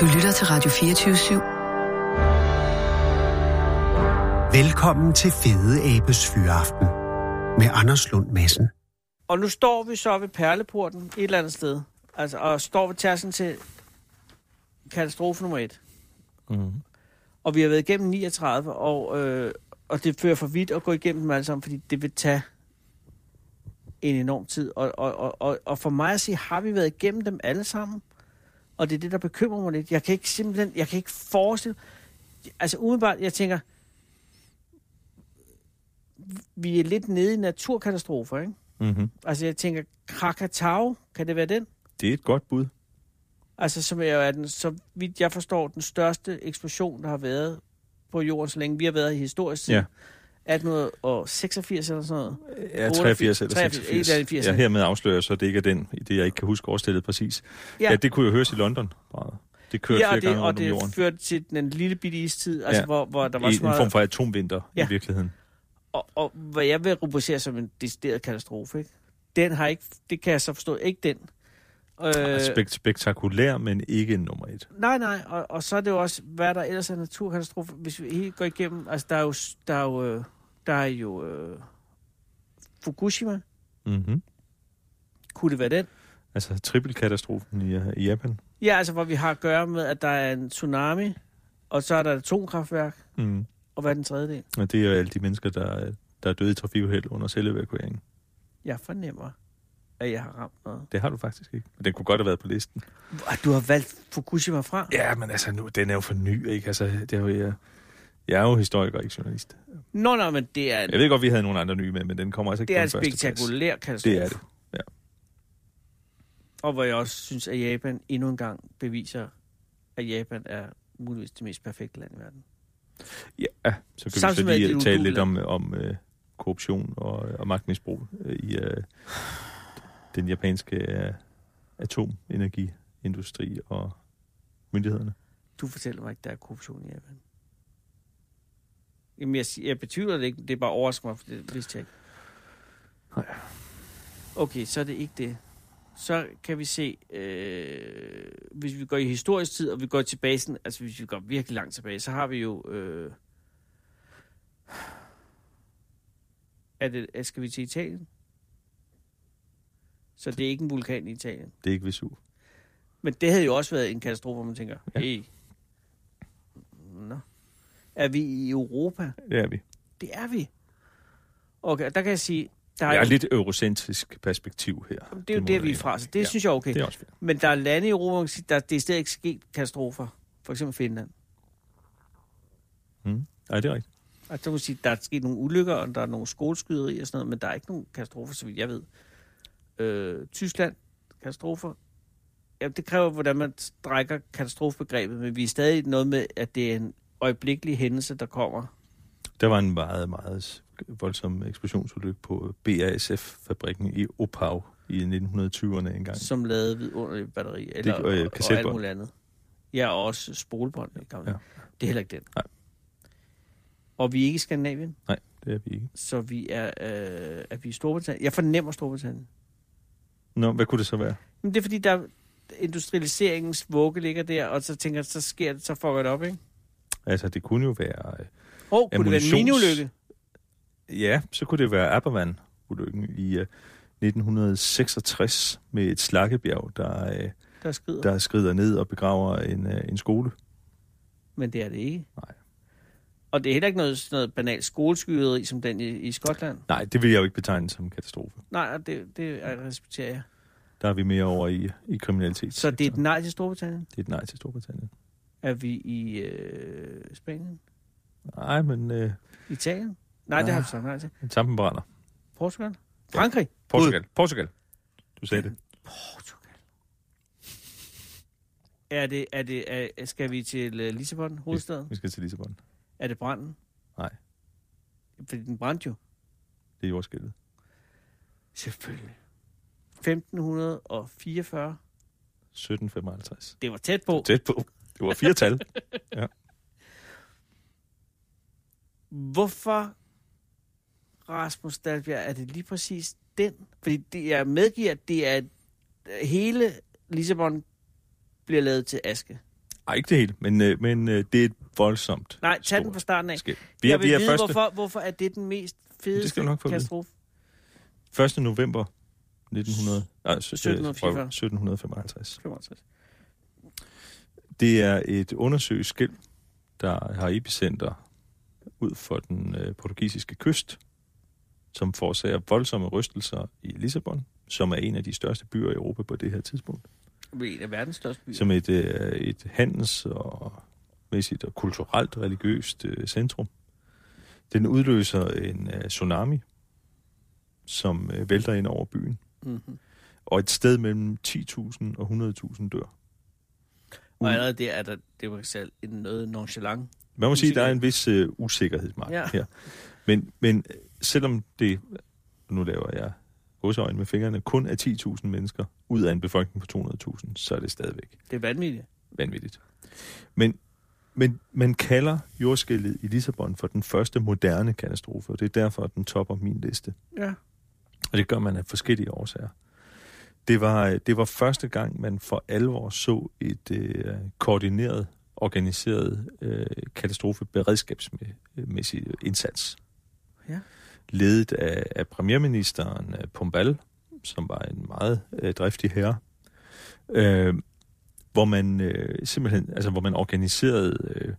Du lytter til Radio 24 /7. Velkommen til Fede Abes Fyraften med Anders Lund Madsen. Og nu står vi så ved Perleporten et eller andet sted. Altså, og står ved tærsen til katastrofe nummer et. Mm. Og vi har været igennem 39, og, øh, og det fører for vidt at gå igennem dem alle sammen, fordi det vil tage en enorm tid. Og, og, og, og, og for mig at sige, har vi været igennem dem alle sammen? Og det er det, der bekymrer mig lidt. Jeg kan ikke simpelthen, jeg kan ikke forestille... Altså umiddelbart, jeg tænker, vi er lidt nede i naturkatastrofer, ikke? Mm-hmm. Altså jeg tænker, Krakatau, kan det være den? Det er et godt bud. Altså som er, er den, så vidt jeg forstår, den største eksplosion, der har været på jorden, så længe vi har været i historisk tid. Ja. 1886 eller sådan noget. Ja, 83 eller 83, 86. 81, Ja, hermed afslører så, at det ikke er den, det jeg ikke kan huske årstallet præcis. Ja, Ja. det kunne jo høres i London. Bare. Det kørte Ja, og det, og det jorden. førte til den lille bitte istid, altså Ja. hvor, hvor der var I så en meget... form for atomvinter Ja. i virkeligheden. og, og hvad jeg vil rubricere som en decideret katastrofe, ikke? Den har ikke, det kan jeg så forstå, ikke den. Øh, Spekt- spektakulær, men ikke nummer et. nej, nej, og, og så er det jo også, hvad der ellers er naturkatastrofe. Hvis vi helt går igennem, altså der er jo, der er jo, øh, der er jo øh, Fukushima, Mm-hmm. kunne det være den? Altså trippelkatastrofen i, uh, i Japan. Ja, altså hvor vi har at gøre med, at der er en tsunami, og så er der et atomkraftværk, Mm. og hvad er den tredje del? Og det er jo alle de mennesker, der, der er døde i trafikuheld under selvevakueringen. Jeg fornemmer, at jeg har ramt noget. Det har du faktisk ikke. Men den kunne godt have været på listen. Du har valgt Fukushima fra? Ja, men altså nu, den er jo for ny, ikke? Altså, det er jo, jeg, jeg er jo historiker, ikke journalist. Nå, nej, men det er, Jeg ved godt, vi havde nogle andre nye med, men den kommer altså ikke det er en spektakulær katastrofe. Det er det. Og hvor jeg også synes, at Japan endnu en gang beviser, at Japan er muligvis det mest perfekte land i verden. Ja, så kan Samtidig vi så lige tale lidt om, om øh, korruption og, og magtmisbrug øh, i øh, den japanske øh, atomenergiindustri og myndighederne. Du fortæller mig ikke, der er korruption i Japan. Jamen, jeg, jeg betyder det ikke. Det er bare overrasker mig, for det vidste jeg ikke. Nej. Okay, så er det ikke det. Så kan vi se, øh, hvis vi går i historisk tid, og vi går tilbage, sådan, altså hvis vi går virkelig langt tilbage, så har vi jo... Øh, er det, skal vi til Italien? Så det er ikke en vulkan i Italien. Det er ikke Vesuv. Men det havde jo også været en katastrofe, hvor man tænker, Ja. hey, nå. Er vi i Europa? Det er vi. Det er vi. Okay, der kan jeg sige, der er, Der er lidt eurocentrisk perspektiv her. det er jo det, jeg vi er fra, så det ja, synes jeg er okay. Det er også. Men der er lande i Europa, man sige, der det er stadig ikke sket katastrofer. For eksempel Finland. Mm. Nej, det er rigtigt. Altså, der, må sige, der er sket nogle ulykker, og der er nogle skoleskyderier og sådan noget, men der er ikke nogen katastrofer, så vidt jeg ved. Øh, Tyskland, katastrofer. Ja, det kræver, hvordan man strækker katastrofebegrebet, men vi er stadig noget med, at det er en øjeblikkelig hændelse, der kommer. Der var en meget, meget voldsom eksplosionsulykke på BASF-fabrikken i Opau i 1920'erne engang. som lavede vidunderlige batteri, eller, og, øh, og, og alt muligt andet. Ja, og også spolebånd. Ja. Det er heller ikke den. Nej. Og vi er ikke i Skandinavien, Nej, det er vi ikke. så vi er, øh, er vi i Storbritannien. Jeg fornemmer Storbritannien. Nå, hvad kunne det så være? Men det er fordi, der industrialiseringens vugge ligger der, og så tænker jeg, så sker det, så fucker det op, ikke? Altså, det kunne jo være... øh, oh, kunne det være en miniulykke? Ja, så kunne det være Aberman-ulykken i uh, 1966 med et slakkebjerg, der, uh, Der skrider. der skrider ned og begraver en, uh, en skole. Men det er det ikke. Nej. Og det er heller ikke noget, sådan noget banalt skoleskyderi, som den i, i Skotland. Nej, det vil jeg jo ikke betegne som katastrofe. Nej, det, det er- respekterer jeg. Der er vi mere over i, i kriminalitet. Så det er et nej til Storbritannien? det er et nej til Storbritannien. Er vi i øh, Spanien? Nej, men uh, Italien? Nej, det Ah. har du sagt nej til. tampen brænder. Portugal? Frankrig? Portugal. Portugal. Du sagde det. Portugal. Er det, er det, er, skal vi til uh, Lissabon, hovedstaden? Vi skal til Lissabon. Er det branden? Nej. Fordi den brændte jo. Det er jordskælvet. Selvfølgelig. 1544. 1755. Det var tæt på. Tæt på. Det var fire tal. Hvorfor, Rasmus Dalbjerg, er det lige præcis den? Fordi det, jeg medgiver, at det er hele Lissabon bliver lavet til aske. Ej, ikke det hele, men, øh, men øh, det er et voldsomt Nej, tag den fra starten af. skæld. Vi jeg vil vide, første... hvorfor, hvorfor er det den mest fedeste katastrofe? 1. november 1900, nej, 1744. 1755. 55. Det er et undersøgt skæld, der har epicenter ud for den øh, portugisiske kyst, som forårsager voldsomme rystelser i Lissabon, som er en af de største byer i Europa på det her tidspunkt. En af verdens største byer. Som et, øh, et handels- og mæssigt og kulturelt religiøst øh, centrum. Den udløser en øh, tsunami, som øh, vælter ind over byen. Mm-hmm. Og et sted mellem 10.000 og 100.000 dør. Og allerede der er der, det var selv noget nonchalant. Man må sige, der er Usikkerhed. en vis øh, usikkerhedsmark Ja. ja. her. Men, men øh, selvom det, nu laver jeg godsøjne med fingrene, kun er 10.000 mennesker ud af en befolkning på 200.000, så er det stadigvæk Det er vanvittigt. vanvittigt. Men, men man kalder jordskælvet i Lissabon for den første moderne katastrofe, og det er derfor, at den topper min liste. Ja. Og det gør man af forskellige årsager. Det var, øh, det var første gang, man for alvor så et øh, koordineret, organiseret øh, katastrofeberedskabsmæssig indsats. Ja. Ledet af, af premierministeren øh, Pombal, som var en meget øh, driftig herre, øh, hvor man øh, simpelthen, altså hvor man organiserede øh,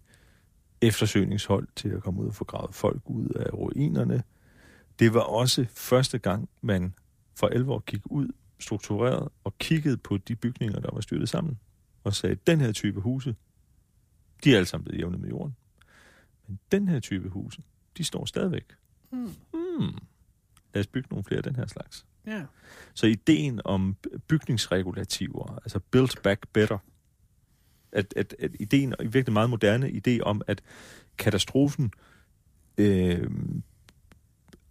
eftersøgningshold til at komme ud og få gravet folk ud af ruinerne. Det var også første gang, man for alvor gik ud struktureret og kiggede på de bygninger, der var styrtet sammen, og sagde, den her type huse, de er alle sammen blevet jævnet med jorden. Men den her type huse, de står stadigvæk. Mm. Hmm. Lad os bygge nogle flere af den her slags. Ja. Så ideen om bygningsregulativer, altså build back better, at, at, at ideen, og virkelig meget moderne idé om, at katastrofen øh,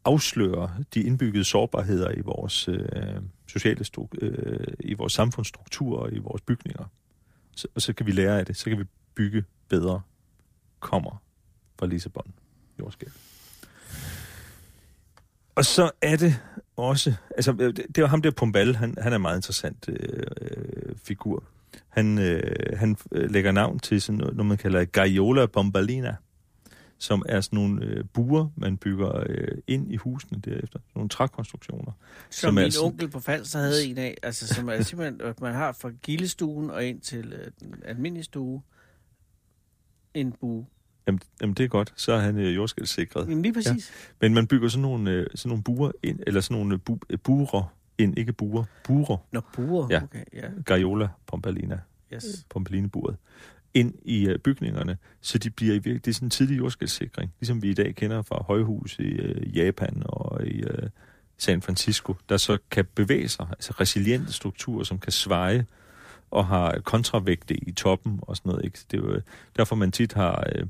afslører de indbyggede sårbarheder i vores øh, sociale øh, i vores samfundsstruktur og i vores bygninger. Så, og så kan vi lære af det, så kan vi bygge bedre, kommer fra Lissabon, jordskæld. Og så er det også, altså det, det var ham der Pombal, han, han er en meget interessant øh, øh, figur. Han, øh, han øh, lægger navn til sådan noget, noget man kalder Gaiola Bombalina, som er sådan nogle øh, buer, man bygger øh, ind i husene derefter. Nogle trækonstruktioner. Som, Som min sådan- onkel på Falster havde en af. Altså, som er simpelthen, at man har fra gildestuen og ind til øh, den almindelige stue en bue. Jamen, jamen det er godt, så er han øh, jordskældssikret. Jamen lige præcis. Men man bygger sådan nogle, øh, sådan nogle buer ind, eller sådan nogle bu, øh, burer ind, ikke buer, burer, Nå, buer. Ja. Okay, ja. Gaiola Pompalina, Yes. Pompalineburet, ind i øh, bygningerne, så de bliver i virke, det er sådan en tidlig jordskældssikring, ligesom vi i dag kender fra højhus i øh, Japan og i øh, San Francisco, der så kan bevæge sig, altså resiliente strukturer, som kan sveje og har kontravægte i toppen og sådan noget. Ikke? Det er jo øh, derfor, man tit har øh,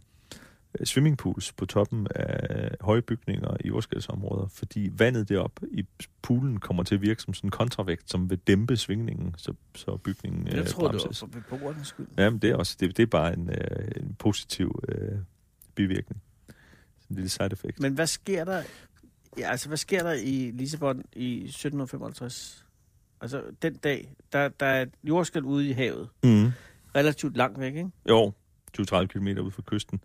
swimmingpools på toppen af høje bygninger i jordskældsområder, fordi vandet deroppe i poolen kommer til at virke som sådan en kontravægt, som vil dæmpe svingningen, så, så bygningen Jeg øh, tror, det var bremses. for beboernes skyld. Jamen, det er også det, det er bare en, øh, en positiv øh, bivirkning. Sådan en lille side effect. Men hvad sker der, ja, altså, hvad sker der i Lissabon i 1755? Altså, den dag, der, der er et jordskæld ude i havet. Mm. Relativt langt væk, ikke? Jo, 20-30 km ud fra kysten.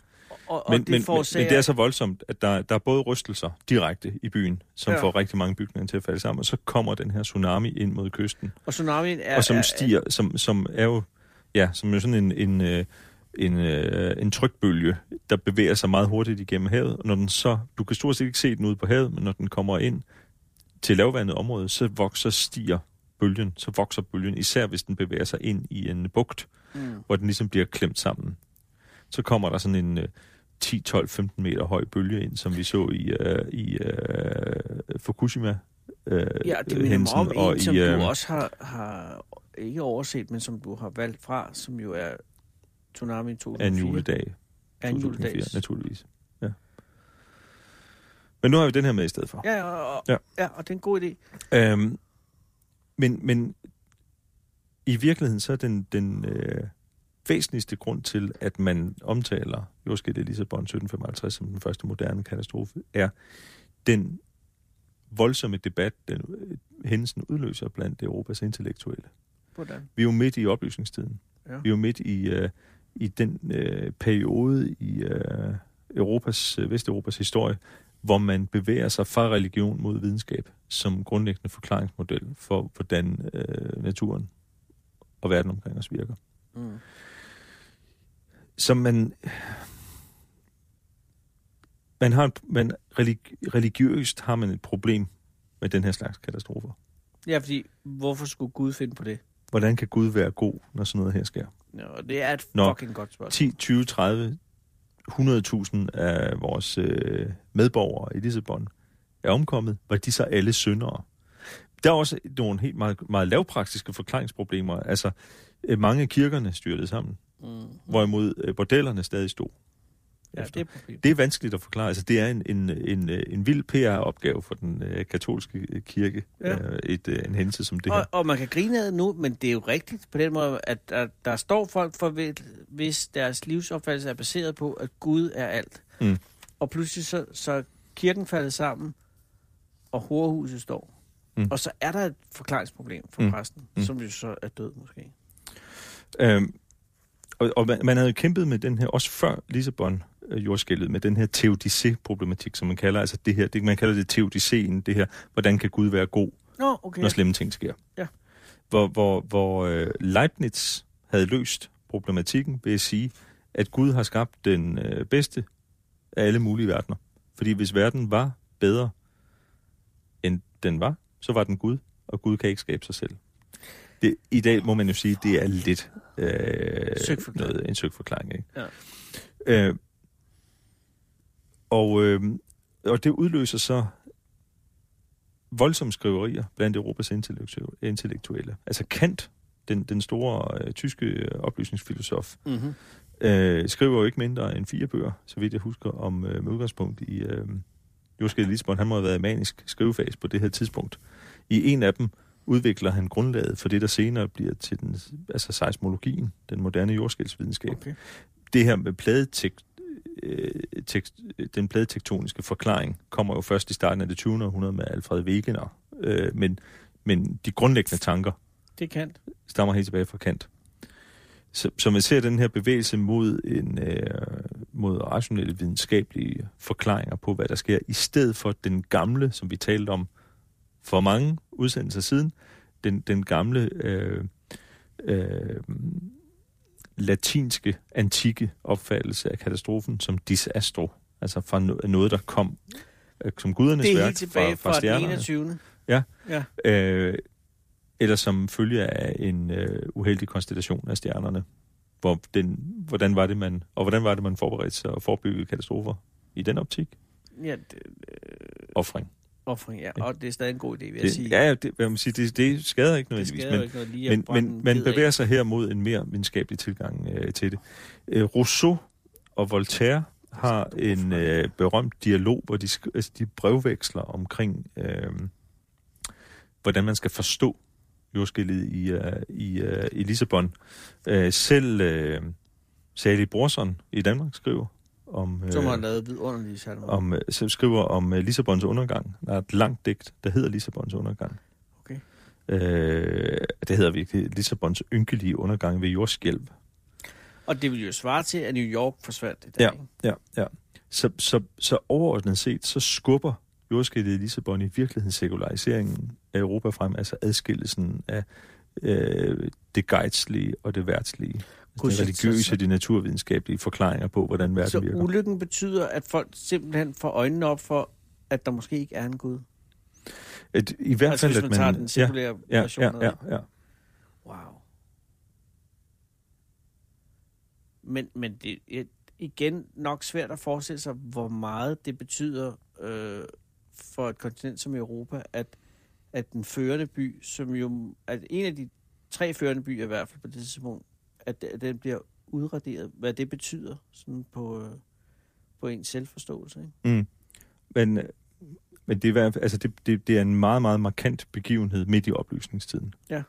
Og, og Men, det men, forårsager... men det er så voldsomt, at der, der er både rystelser direkte i byen, som Ja. får rigtig mange bygninger til at falde sammen, og så kommer den her tsunami ind mod kysten, Og tsunamien er... og som er, stiger, som, som er jo, ja, som er sådan en, en, øh, en, øh, en trykbølge, der bevæger sig meget hurtigt igennem havet, og når den så, du kan stort set ikke se den ude på havet, men når den kommer ind til lavvandet område, så vokser, stiger bølgen, så vokser bølgen, især hvis den bevæger sig ind i en bugt, Mm. hvor den ligesom bliver klemt sammen. Så kommer der sådan en øh, 10, 12, 15 meter høj bølge ind, som vi så i, øh, i øh, Fukushima. Øh, Ja, det minder mig om en, og som i, du øh, også har, har ikke overset, men som du har valgt fra, som jo er Tsunami 2004. Anden juledag. Anden 2004, juledags. naturligvis. Ja. Men nu har vi den her med i stedet for. Ja, og, ja. ja, og det er en god idé. Øhm, men, men i virkeligheden så er den, den øh, væsentligste grund til, at man omtaler jordskælvet i Lissabon 1755 som den første moderne katastrofe, er den voldsomme debat, den øh, hændelsen udløser blandt Europas intellektuelle. Hvordan? Vi er jo midt i oplysningstiden. Ja. Vi er jo midt i, øh, i den øh, periode i øh, Europas, øh, Vesteuropas historie, hvor man bevæger sig fra religion mod videnskab som grundlæggende forklaringsmodel for, hvordan øh, naturen og verden omkring os virker. Mm. Så man... Man har, man religi, religiøst har man et problem med den her slags katastrofer. Ja, fordi hvorfor skulle Gud finde på det? Hvordan kan Gud være god, når sådan noget her sker? Nå, det er et Nå, fucking godt spørgsmål. 10, 20, 30, 100.000 af vores øh, medborgere i Lissabon er omkommet. Var de så alle syndere? Der er også nogle helt meget, meget lavpraktiske forklaringsproblemer. Altså, øh, mange af kirkerne styrtede sammen, Mm. hvorimod øh, bordellerne stadig stod. Ja, efter. det er. Det er vanskeligt at forklare. Altså, det er en, en, en, øh, en vild PR-opgave for den øh, katolske øh, kirke, Ja. øh, et, øh, en hændelse som det her. Og, og man kan grine af det nu, men det er jo rigtigt på den måde, at der, der står folk, for ved- hvis deres livsopfattelse er baseret på, at Gud er alt. Mm. Og pludselig så, så kirken faldet sammen, og horhuset står. Mm. Og så er der et forklaringsproblem for Mm. præsten, mm. som jo så er død måske. Øhm, og, og man, man havde kæmpet med den her, også før Lissabon øh, jordskælvet, med den her teodicé-problematik, som man kalder, altså det her, det, man kalder det teodicéen, det her, hvordan kan Gud være god, Nå, okay. okay. når slemme ting sker. Ja. Hvor, hvor, hvor øh, Leibniz havde løst problematikken ved at sige, at Gud har skabt den øh, bedste af alle mulige verdener. Fordi hvis verden var bedre, end den var, så var den Gud, og Gud kan ikke skabe sig selv. Det, I dag må man jo sige, at det er lidt øh, Søgt forklaring. noget, en søgt forklaring. Ikke? Ja. Øh, og, øh, og det udløser så voldsomme skriverier blandt Europas intellektu- intellektuelle. Altså Kant, den, den store øh, tyske oplysningsfilosof, Mm-hmm. øh, skriver jo ikke mindre end fire bøger, så vidt jeg husker, om øh, med udgangspunkt i øh, Joske Lisbon. Han må have været i manisk skrivefase på det her tidspunkt. I en af dem udvikler han grundlaget for det, der senere bliver til den, altså seismologien, den moderne jordskældsvidenskab. Okay. Det her med pladetek, øh, tekst, den pladetektoniske forklaring kommer jo først i starten af det 20. århundrede med Alfred Wegener. Øh, men, men de grundlæggende tanker Det kan. stammer helt tilbage fra Kant. Så, så man ser den her bevægelse mod en øh, mod rationelle videnskabelige forklaringer på, hvad der sker, i stedet for den gamle, som vi talte om for mange udsendelser siden, den, den gamle øh, øh, latinske, antikke opfattelse af katastrofen som disastro, altså fra no- noget, der kom øh, som gudernes Det er værk helt tilbage fra, fra fra, den stjernerne 21. Ja. øh, eller som følge af en øh, uheldig konstellation af stjernerne. Hvor den, hvordan var det, man, og hvordan var det, man forberedte sig og forebyggede katastrofer i den optik? Ja, det, Offring. Offring, ja. Og det er stadig en god idé, vil jeg Det, sige. ja, ja, det, hvad man siger, det, det skader ikke det nødvendigvis, skader jo men, ikke noget lige men, men en man af. bevæger sig her mod en mere videnskabelig tilgang øh, til det. Øh, Rousseau og Voltaire har en øh, berømt dialog, hvor de, altså, de brevveksler omkring, øh, hvordan man skal forstå jordskældet i, uh, i, uh, i Lissabon. Uh, selv uh, Sally Brorson i Danmark skriver om, Som har uh, lavet vidunderlige salmer. om, uh, så skriver om uh, Lissabons undergang. Der er et langt digt, der hedder Lissabons undergang. Okay. Uh, det hedder virkelig Lissabons ynkelige undergang ved jordskælv. Og det vil jo svare til, at New York forsvandt i dag. Ja, ja, ja. Så, så, så overordnet set, så skubber jordskælvet i Lissabon i virkeligheden sekulariseringen af Europa frem, altså adskillelsen af øh, det gejdslige og det værtslige. Altså Gud, det så- religiøse så- de naturvidenskabelige forklaringer på, hvordan verden Så virker. ulykken betyder, at folk simpelthen får øjnene op for, at der måske ikke er en Gud. Et, I hvert Altså fald, hvis at man tager den sekulære ja, version ja, ja, det. ja. Wow. Men, men det er igen nok svært at forestille sig, hvor meget det betyder øh, for et kontinent som Europa, at, at den førende by, som jo at en af de tre førende byer i hvert fald på det tidspunkt, at, den bliver udraderet. Hvad det betyder sådan på, øh, på ens selvforståelse. Ikke? Mm. Men, øh, men det, er, altså det, det, det er en meget, meget markant begivenhed midt i oplysningstiden. Ja.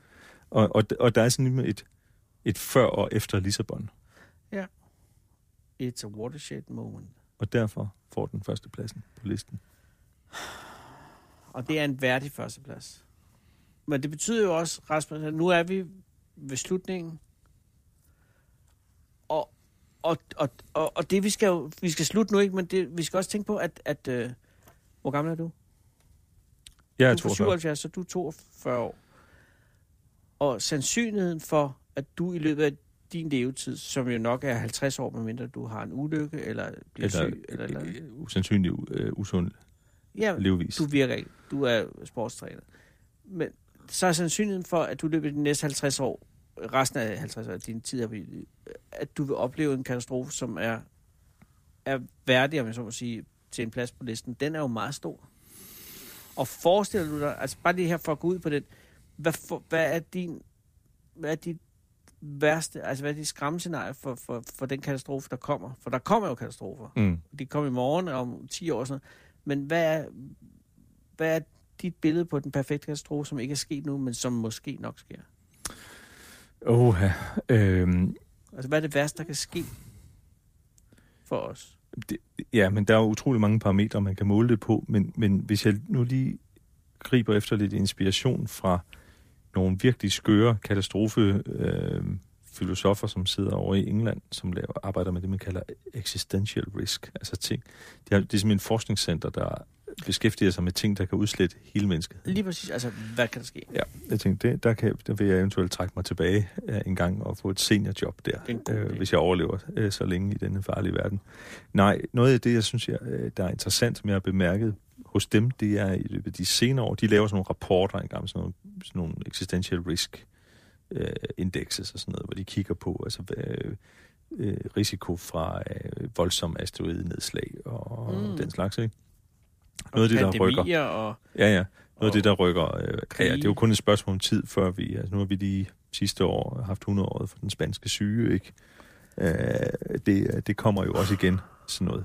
Og, og, og der er sådan et, et før og efter Lissabon. It's a watershed moment. Og derfor får den første pladsen på listen. Og det er en værdig førsteplads. Men det betyder jo også, Rasmus, at nu er vi ved slutningen. Og og, og, og, det vi skal jo, vi skal slutte nu ikke, men det, vi skal også tænke på, at, at øh, hvor gammel er du? Jeg er du er fra 42. 77, så du er 42 år. Og sandsynligheden for, at du i løbet af din levetid, som jo nok er 50 år, medmindre du har en ulykke, eller bliver Eller, syg, eller, eller øh, usandsynlig øh, usund ja, levevis. du virker ikke. Du er sportstræner. Men så er sandsynligheden for, at du af de næste 50 år, resten af 50 år af din tid, her, at du vil opleve en katastrofe, som er, er værdig, om jeg så må sige, til en plads på listen, den er jo meget stor. Og forestiller du dig, altså bare lige her for at gå ud på den, hvad, for, hvad er din, hvad er dit værste, altså hvad er dit skræmmescenarie for, for, for den katastrofe, der kommer? For der kommer jo katastrofer. Mm. De kommer i morgen og om 10 år sådan noget. Men hvad er, hvad er dit billede på den perfekte katastrofe, som ikke er sket nu, men som måske nok sker? Oha. Øhm, Altså, hvad er det værste, der kan ske for os? det, ja, men der er jo utrolig mange parametre, man kan måle det på, men, men hvis jeg nu lige griber efter lidt inspiration fra nogle virkelig skøre katastrofe øh, filosofer, som sidder over i England, som laver, arbejder med det, man kalder existential risk, altså ting. De har, det er simpelthen et forskningscenter, der beskæftiger sig med ting, der kan udslette hele mennesket. Lige præcis, altså, hvad kan der ske? Ja, jeg tænkte, det, der, kan, der vil jeg eventuelt trække mig tilbage en gang og få et seniorjob der, er øh, hvis jeg overlever uh, så længe i denne farlige verden. Nej, noget af det, jeg synes, jeg, øh, der er interessant, som jeg har bemærket hos dem, det er i løbet af de senere år, de laver sådan nogle rapporter engang, sådan nogle, sådan nogle existential risk uh, indexes og sådan noget, hvor de kigger på altså, øh, øh, risiko fra øh, voldsom asteroidenedslag og mm. den slags, ikke? Og Noget af det, der rykker. Og, Ja, ja. Noget af det, der rykker... Øh, ja, det er jo kun et spørgsmål om tid, før vi... Altså, nu har vi lige sidste år haft 100-året for den spanske syge, ikke? Øh, det, det kommer jo også igen, sådan noget.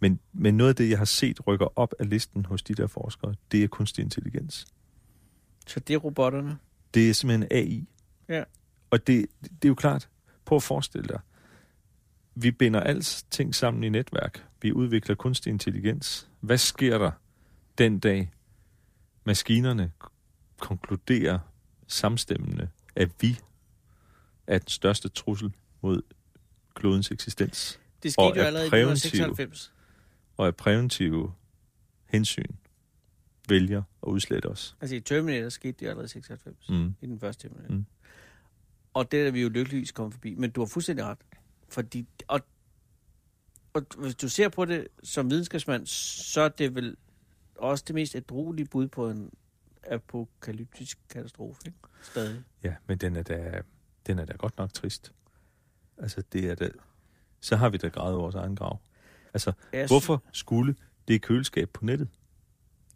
Men, men noget af det, jeg har set rykker op af listen hos de der forskere, det er kunstig intelligens. så det er robotterne. Det er simpelthen AI. Ja. Og det, det er jo klart, prøv at forestille dig, vi binder alting sammen i netværk. Vi udvikler kunstig intelligens. Hvad sker der den dag, maskinerne konkluderer samstemmende, at vi er den største trussel mod klodens eksistens, Det skete Og jo er allerede i præventive. 1996. og af præventive hensyn vælger at udslette os. Altså i Terminator skete det allerede i 96. Mm. I den første Terminator. Mm. Og det er vi jo lykkeligvis kommet forbi. Men du har fuldstændig ret. Fordi, og, og hvis du ser på det som videnskabsmand, så er det vel også det mest ædruelige bud på en apokalyptisk katastrofe. Ikke? Stadig. Ja, men den er da, den er da godt nok trist. Altså, det er da, så har vi da gravet vores egen grav. Altså, Jeg hvorfor skulle det køleskab på nettet?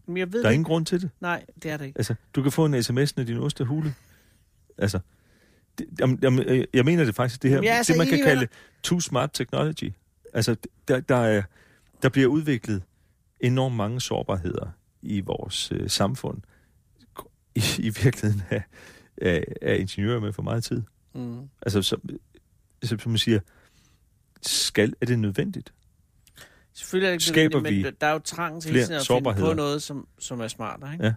Men jeg ved Der er det ingen ikke. grund til det. Nej, det er det ikke. Altså, du kan få en sms, når din ost er hule. Altså, det, jamen, jamen, øh, jeg mener det faktisk, det her, Jamen, jeg det man kan kalde too smart technology. Altså, der, der, er, der bliver udviklet enormt mange sårbarheder i vores øh, samfund. I, I virkeligheden er, er, er ingeniører med for meget tid. Mm. Altså, som, som man siger, skal, er det nødvendigt? Selvfølgelig er det ikke Skaber nødvendigt, men der er jo trang til at finde på noget, som, som er smartere. Ikke? Ja.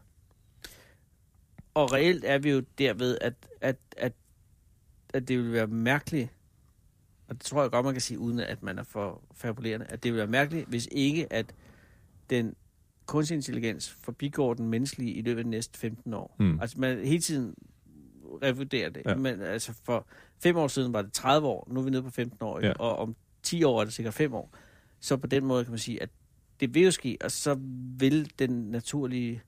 Og reelt er vi jo derved, at, at, at, at det vil være mærkeligt, og det tror jeg godt, man kan sige, uden at man er for fabulerende, at det vil være mærkeligt, hvis ikke at den kunstig intelligens forbigår den menneskelige i løbet af de næste 15 år. Mm. Altså man hele tiden revurderer det. Ja. Men altså for fem år siden var det 30 år, nu er vi nede på 15 år, ja. og om 10 år er det sikkert 5 år. Så på den måde kan man sige, at det vil jo ske, og så vil den naturlige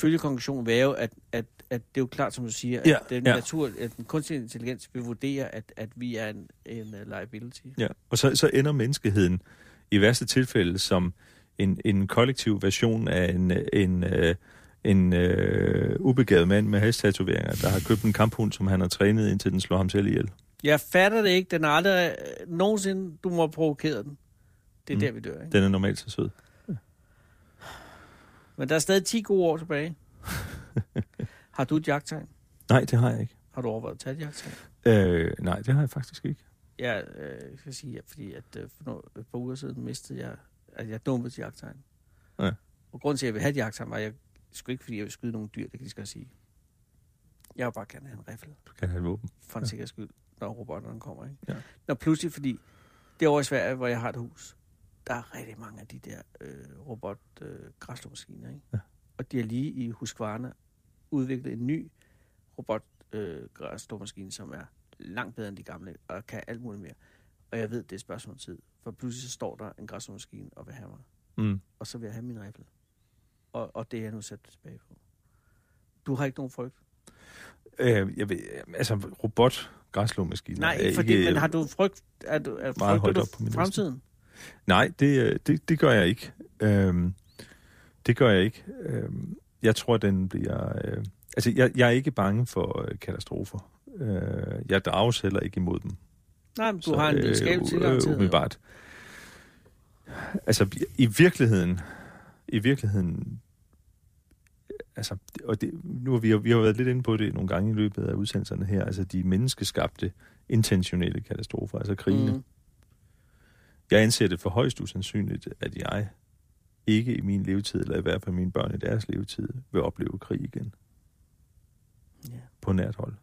følgekonklusion være jo, at, at, at det er jo klart, som du siger, at, Ja, den, ja. natur, at den kunstige intelligens vil vurdere, at, at vi er en, en uh, liability. Ja, og så, så ender menneskeheden i værste tilfælde som en, en kollektiv version af en, en, øh, en øh, ubegavet mand med halstatoveringer, der har købt en kamphund, som han har trænet, indtil den slår ham selv ihjel. Jeg fatter det ikke. Den er aldrig øh, nogensinde, du må have provokeret den. Det er mm. der, vi dør. Ikke? Den er normalt så sød. Men der er stadig 10 gode år tilbage. har du et jagttegn? Nej, det har jeg ikke. Har du overvejet at tage et jagttegn? Øh, nej, det har jeg faktisk ikke. Jeg øh, skal sige, at fordi at, øh, for nogle, et par uger siden mistede jeg, at jeg dumpede til jagttegn. Ja. Og grunden til, at jeg vil have et jagttegn, var, at jeg skulle ikke, fordi jeg vil skyde nogle dyr, det kan så godt sige. Jeg vil bare gerne have en riffel, Du kan have et våben. for en Ja. sikkerheds skyld. når robotterne kommer. Ikke? Ja. Når pludselig, fordi det er over i Sverige, hvor jeg har et hus, der er rigtig mange af de der øh, robot øh. Ikke? Ja. Og de har lige i Husqvarna udviklet en ny robot øh, som er langt bedre end de gamle, og kan alt muligt mere. Og jeg ved, det er et spørgsmål om tid. For pludselig så står der en græslåmaskine og vil have mig. Mm. Og så vil jeg have min riffel. Og, og det er jeg nu sat tilbage på. Du har ikke nogen frygt? Øh, jeg ved, altså, robot græslåmaskiner Nej, er ikke men har du frygt? Er du, er frygter du fremtiden? Nej, det, øh, det, det gør jeg ikke. Øhm, det gør jeg ikke. Øhm, jeg tror, den bliver... Øh, altså, jeg, jeg er ikke bange for øh, katastrofer. Øh, jeg drages heller ikke imod dem. Nej, men du har en videnskabelig tilgang til det. jo. umiddelbart. Altså, i virkeligheden... I virkeligheden... Altså, og det, nu har vi, vi har været lidt inde på det nogle gange i løbet af udsendelserne her. Altså, de menneskeskabte, intentionelle katastrofer, altså krigene. Mm. Jeg anser det for højst usandsynligt, at jeg ikke i min levetid, eller i hvert fald mine børn i deres levetid, vil opleve krig igen Ja. på nært hold.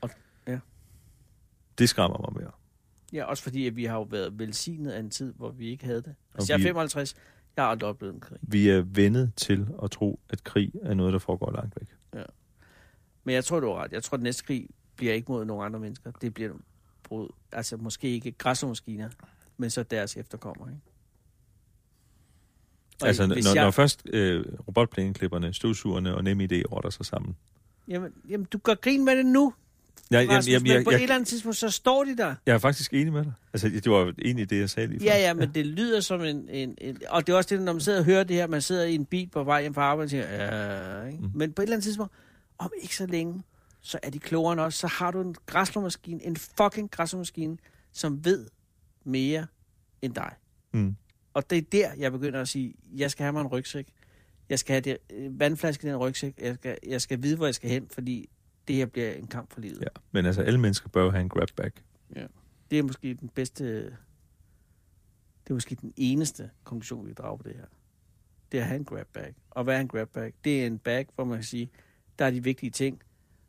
Og- ja. Det skræmmer mig mere. ja, også fordi at vi har jo været velsignet af en tid, hvor vi ikke havde det. Og Altså, jeg er vi- 55, jeg har aldrig oplevet en krig. Vi er vendet til at tro, at krig er noget, der foregår langt væk. Men jeg tror, du har ret. Jeg tror, at næste krig bliver ikke mod nogen andre mennesker. Det bliver brud. Altså, måske ikke græsmaskiner, men så deres efterkommere, ikke? Og altså, når, jeg- når først øh, robotplæneklipperne, støvsugerne og NemID rotter sig sammen. Jamen, jamen, du gør grin med det nu, Jeg, jeg, Rasmus, jeg, men jeg, på et jeg, eller andet tidspunkt, så står de der. jeg er faktisk enig med dig. Altså, det var jo egentlig det, jeg sagde lige før. Ja, ja, men det lyder som en, en, en... Og det er også det, når man sidder og hører det her, man sidder i en bil på vej hjem fra arbejde og siger, ja, ikke? Mm. Men på et eller andet tidspunkt, om ikke så længe, så er de klogere end os. Så har du en græslåmaskine, en fucking græslåmaskine, som ved mere end dig. Mm. Og det er der, jeg begynder at sige, jeg skal have mig en rygsæk. Jeg skal have det, øh, vandflaske i den rygsæk. Jeg skal, jeg skal vide, hvor jeg skal hen, fordi det her bliver en kamp for livet. Ja, men altså, alle mennesker bør jo have en grab bag. Det er måske den bedste... Det er måske den eneste konklusion, vi drager på det her. Det er at have en grab bag. Og hvad er en grab bag? Det er en bag, hvor man kan sige, der er de vigtige ting.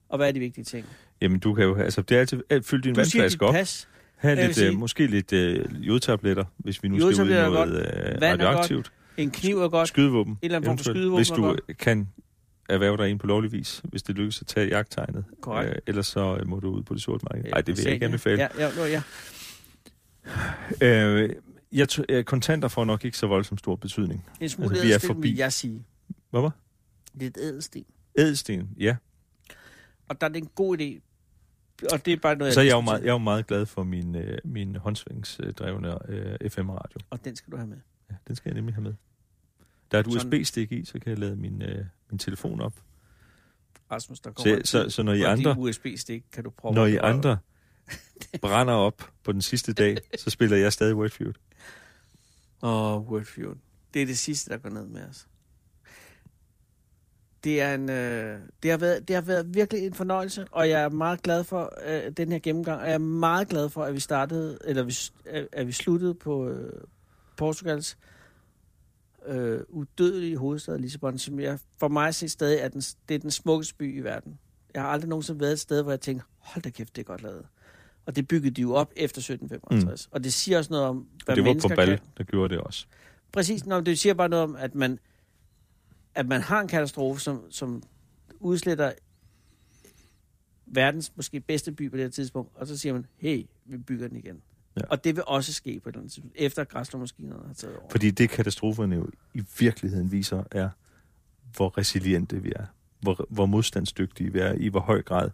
Og hvad er de vigtige ting? Jamen, du kan jo, altså, det er altid, alt, fyld din Du siger vandflaske dit op. pas. Ha' Jeg vil lidt, sige- øh, måske lidt øh, jodtabletter, hvis vi nu skal ud i er noget godt. øh, er radioaktivt. En kniv er godt. Skydevåben. En eller anden form for eventuelt, skydevåben Hvis er du kan erhverve dig en på lovlig vis, hvis det lykkes at tage jagttegnet. Korrekt. Øh, ellers så øh, må du ud på det sorte marked. Nej, det vil jeg ikke anbefale. Ja, ja, ja, ja. Øh, jeg t- øh, kontanter får nok ikke så voldsomt stor betydning. En smule Altså, vi er forbi. vil jeg sige. Hvad var? Lidt ædelsten. Ædelsten, ja. Og der er det en god idé. Og det er bare noget, Så er jeg, jo diskuterer. meget, jeg er jo meget glad for min, øh, min håndsvingsdrevne øh, FM-radio. Og den skal du have med. Ja, den skal jeg nemlig have med. Der er et. USB-stik i, så kan jeg lade min, øh, min telefon op. Rasmus, der Så, kommer så, så når I andre, USB-stik kan du prøve når I andre brænder op på den sidste dag, så spiller jeg stadig Wordfeud. Åh, Wordfeud. Det er det sidste, der går ned med os. Det, er en, øh, det, har været, det har været virkelig en fornøjelse, og jeg er meget glad for øh, den her gennemgang, og jeg er meget glad for, at vi startede, eller vi, at, vi sluttede på øh, Portugals øh, udødelige hovedstad Lissabon, som jeg for mig set stadig er den, det er den smukkeste by i verden. Jeg har aldrig nogensinde været et sted, hvor jeg tænker, hold da kæft, det er godt lavet. Og det byggede de jo op efter 1755. Mm. Og det siger også noget om, hvad Det var på bal, kan. der gjorde det også. Præcis, Nå, men det siger bare noget om, at man, at man har en katastrofe, som, som udsletter verdens måske bedste by på det her tidspunkt, og så siger man, hey, vi bygger den igen. Ja. Og det vil også ske på et eller andet tidspunkt, efter at græsslåmaskinerne har taget over. Fordi det katastroferne jo i virkeligheden viser, er, hvor resiliente vi er. Hvor, hvor modstandsdygtige vi er. I hvor høj grad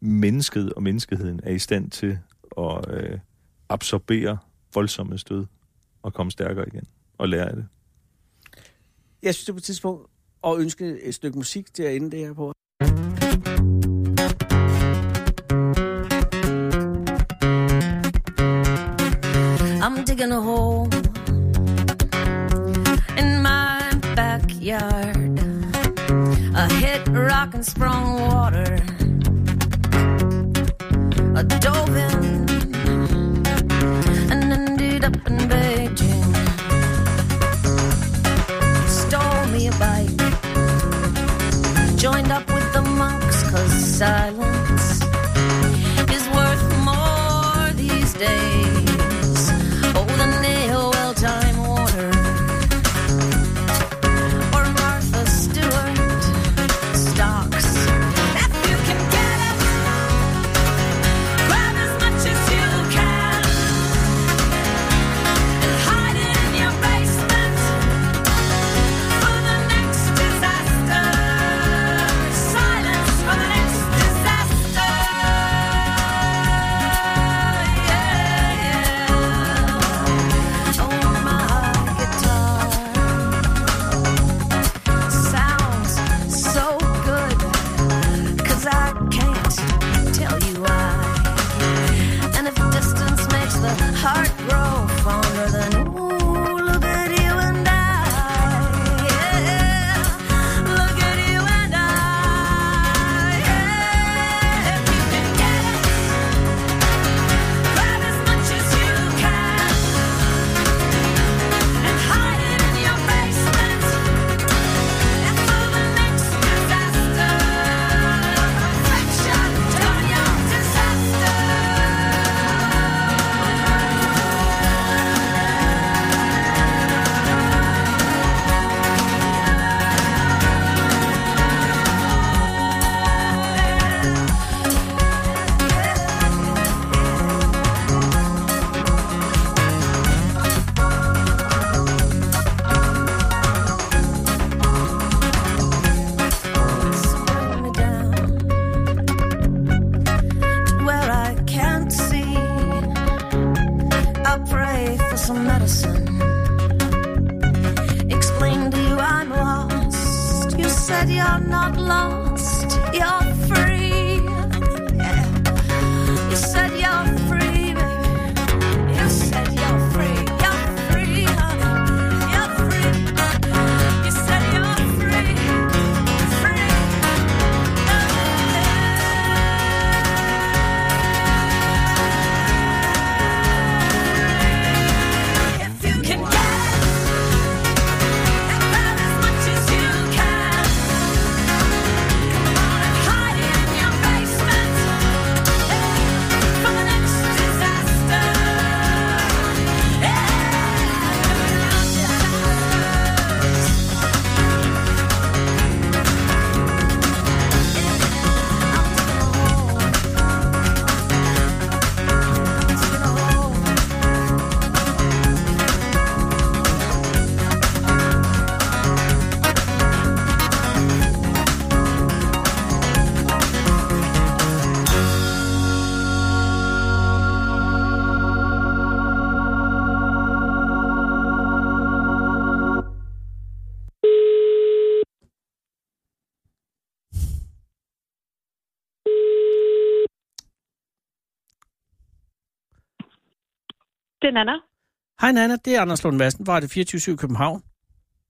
mennesket og menneskeheden er i stand til at øh, absorbere voldsomme stød og komme stærkere igen og lære af det. Jeg synes, det er på et tidspunkt at ønske et stykke musik til at ende det her på. I'm digging a hole in my backyard. I hit rock and sprung water. I dove in side. heart grows. Nana. Hej Nana, det er Anders Lund Madsen fra det 24 København.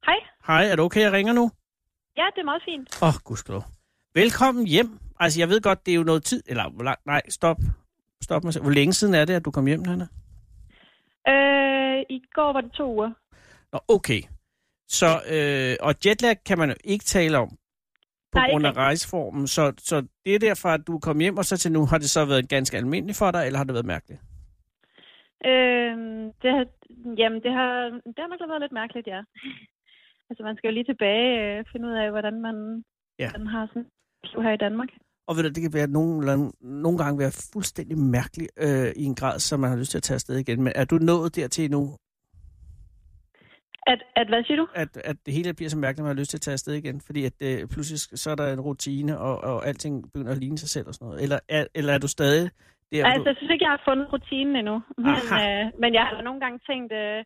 Hej. Hej, er det okay, jeg ringer nu? Ja, det er meget fint. Åh, oh, gudskelov. Velkommen hjem. Altså, jeg ved godt, det er jo noget tid... Eller, hvor lang... Nej, stop. Stop mig. Hvor længe siden er det, at du kom hjem, Nana? Øh, I går var det to uger. Nå, okay. Så, øh, og jetlag kan man jo ikke tale om på Nej, grund af rejseformen. Så, så det er derfor, at du kom hjem, og så til nu har det så været ganske almindeligt for dig, eller har det været mærkeligt? Øh, det har, jamen, det har, det har nok været lidt mærkeligt, ja. altså, man skal jo lige tilbage og øh, finde ud af, hvordan man, Ja. hvordan har sådan her i Danmark. Og ved du, det kan være nogle, nogle gange være fuldstændig mærkeligt øh, i en grad, så man har lyst til at tage afsted igen. Men er du nået dertil nu, At, at hvad siger du? at, at det hele bliver så mærkeligt, at man har lyst til at tage afsted igen? Fordi at øh, pludselig så er der en rutine, og, og alting begynder at ligne sig selv og sådan noget. Eller er, eller er du stadig der, hvor Altså, du... jeg synes ikke, jeg har fundet rutinen endnu. Men, Aha. øh, men jeg har nogle gange tænkt, øh,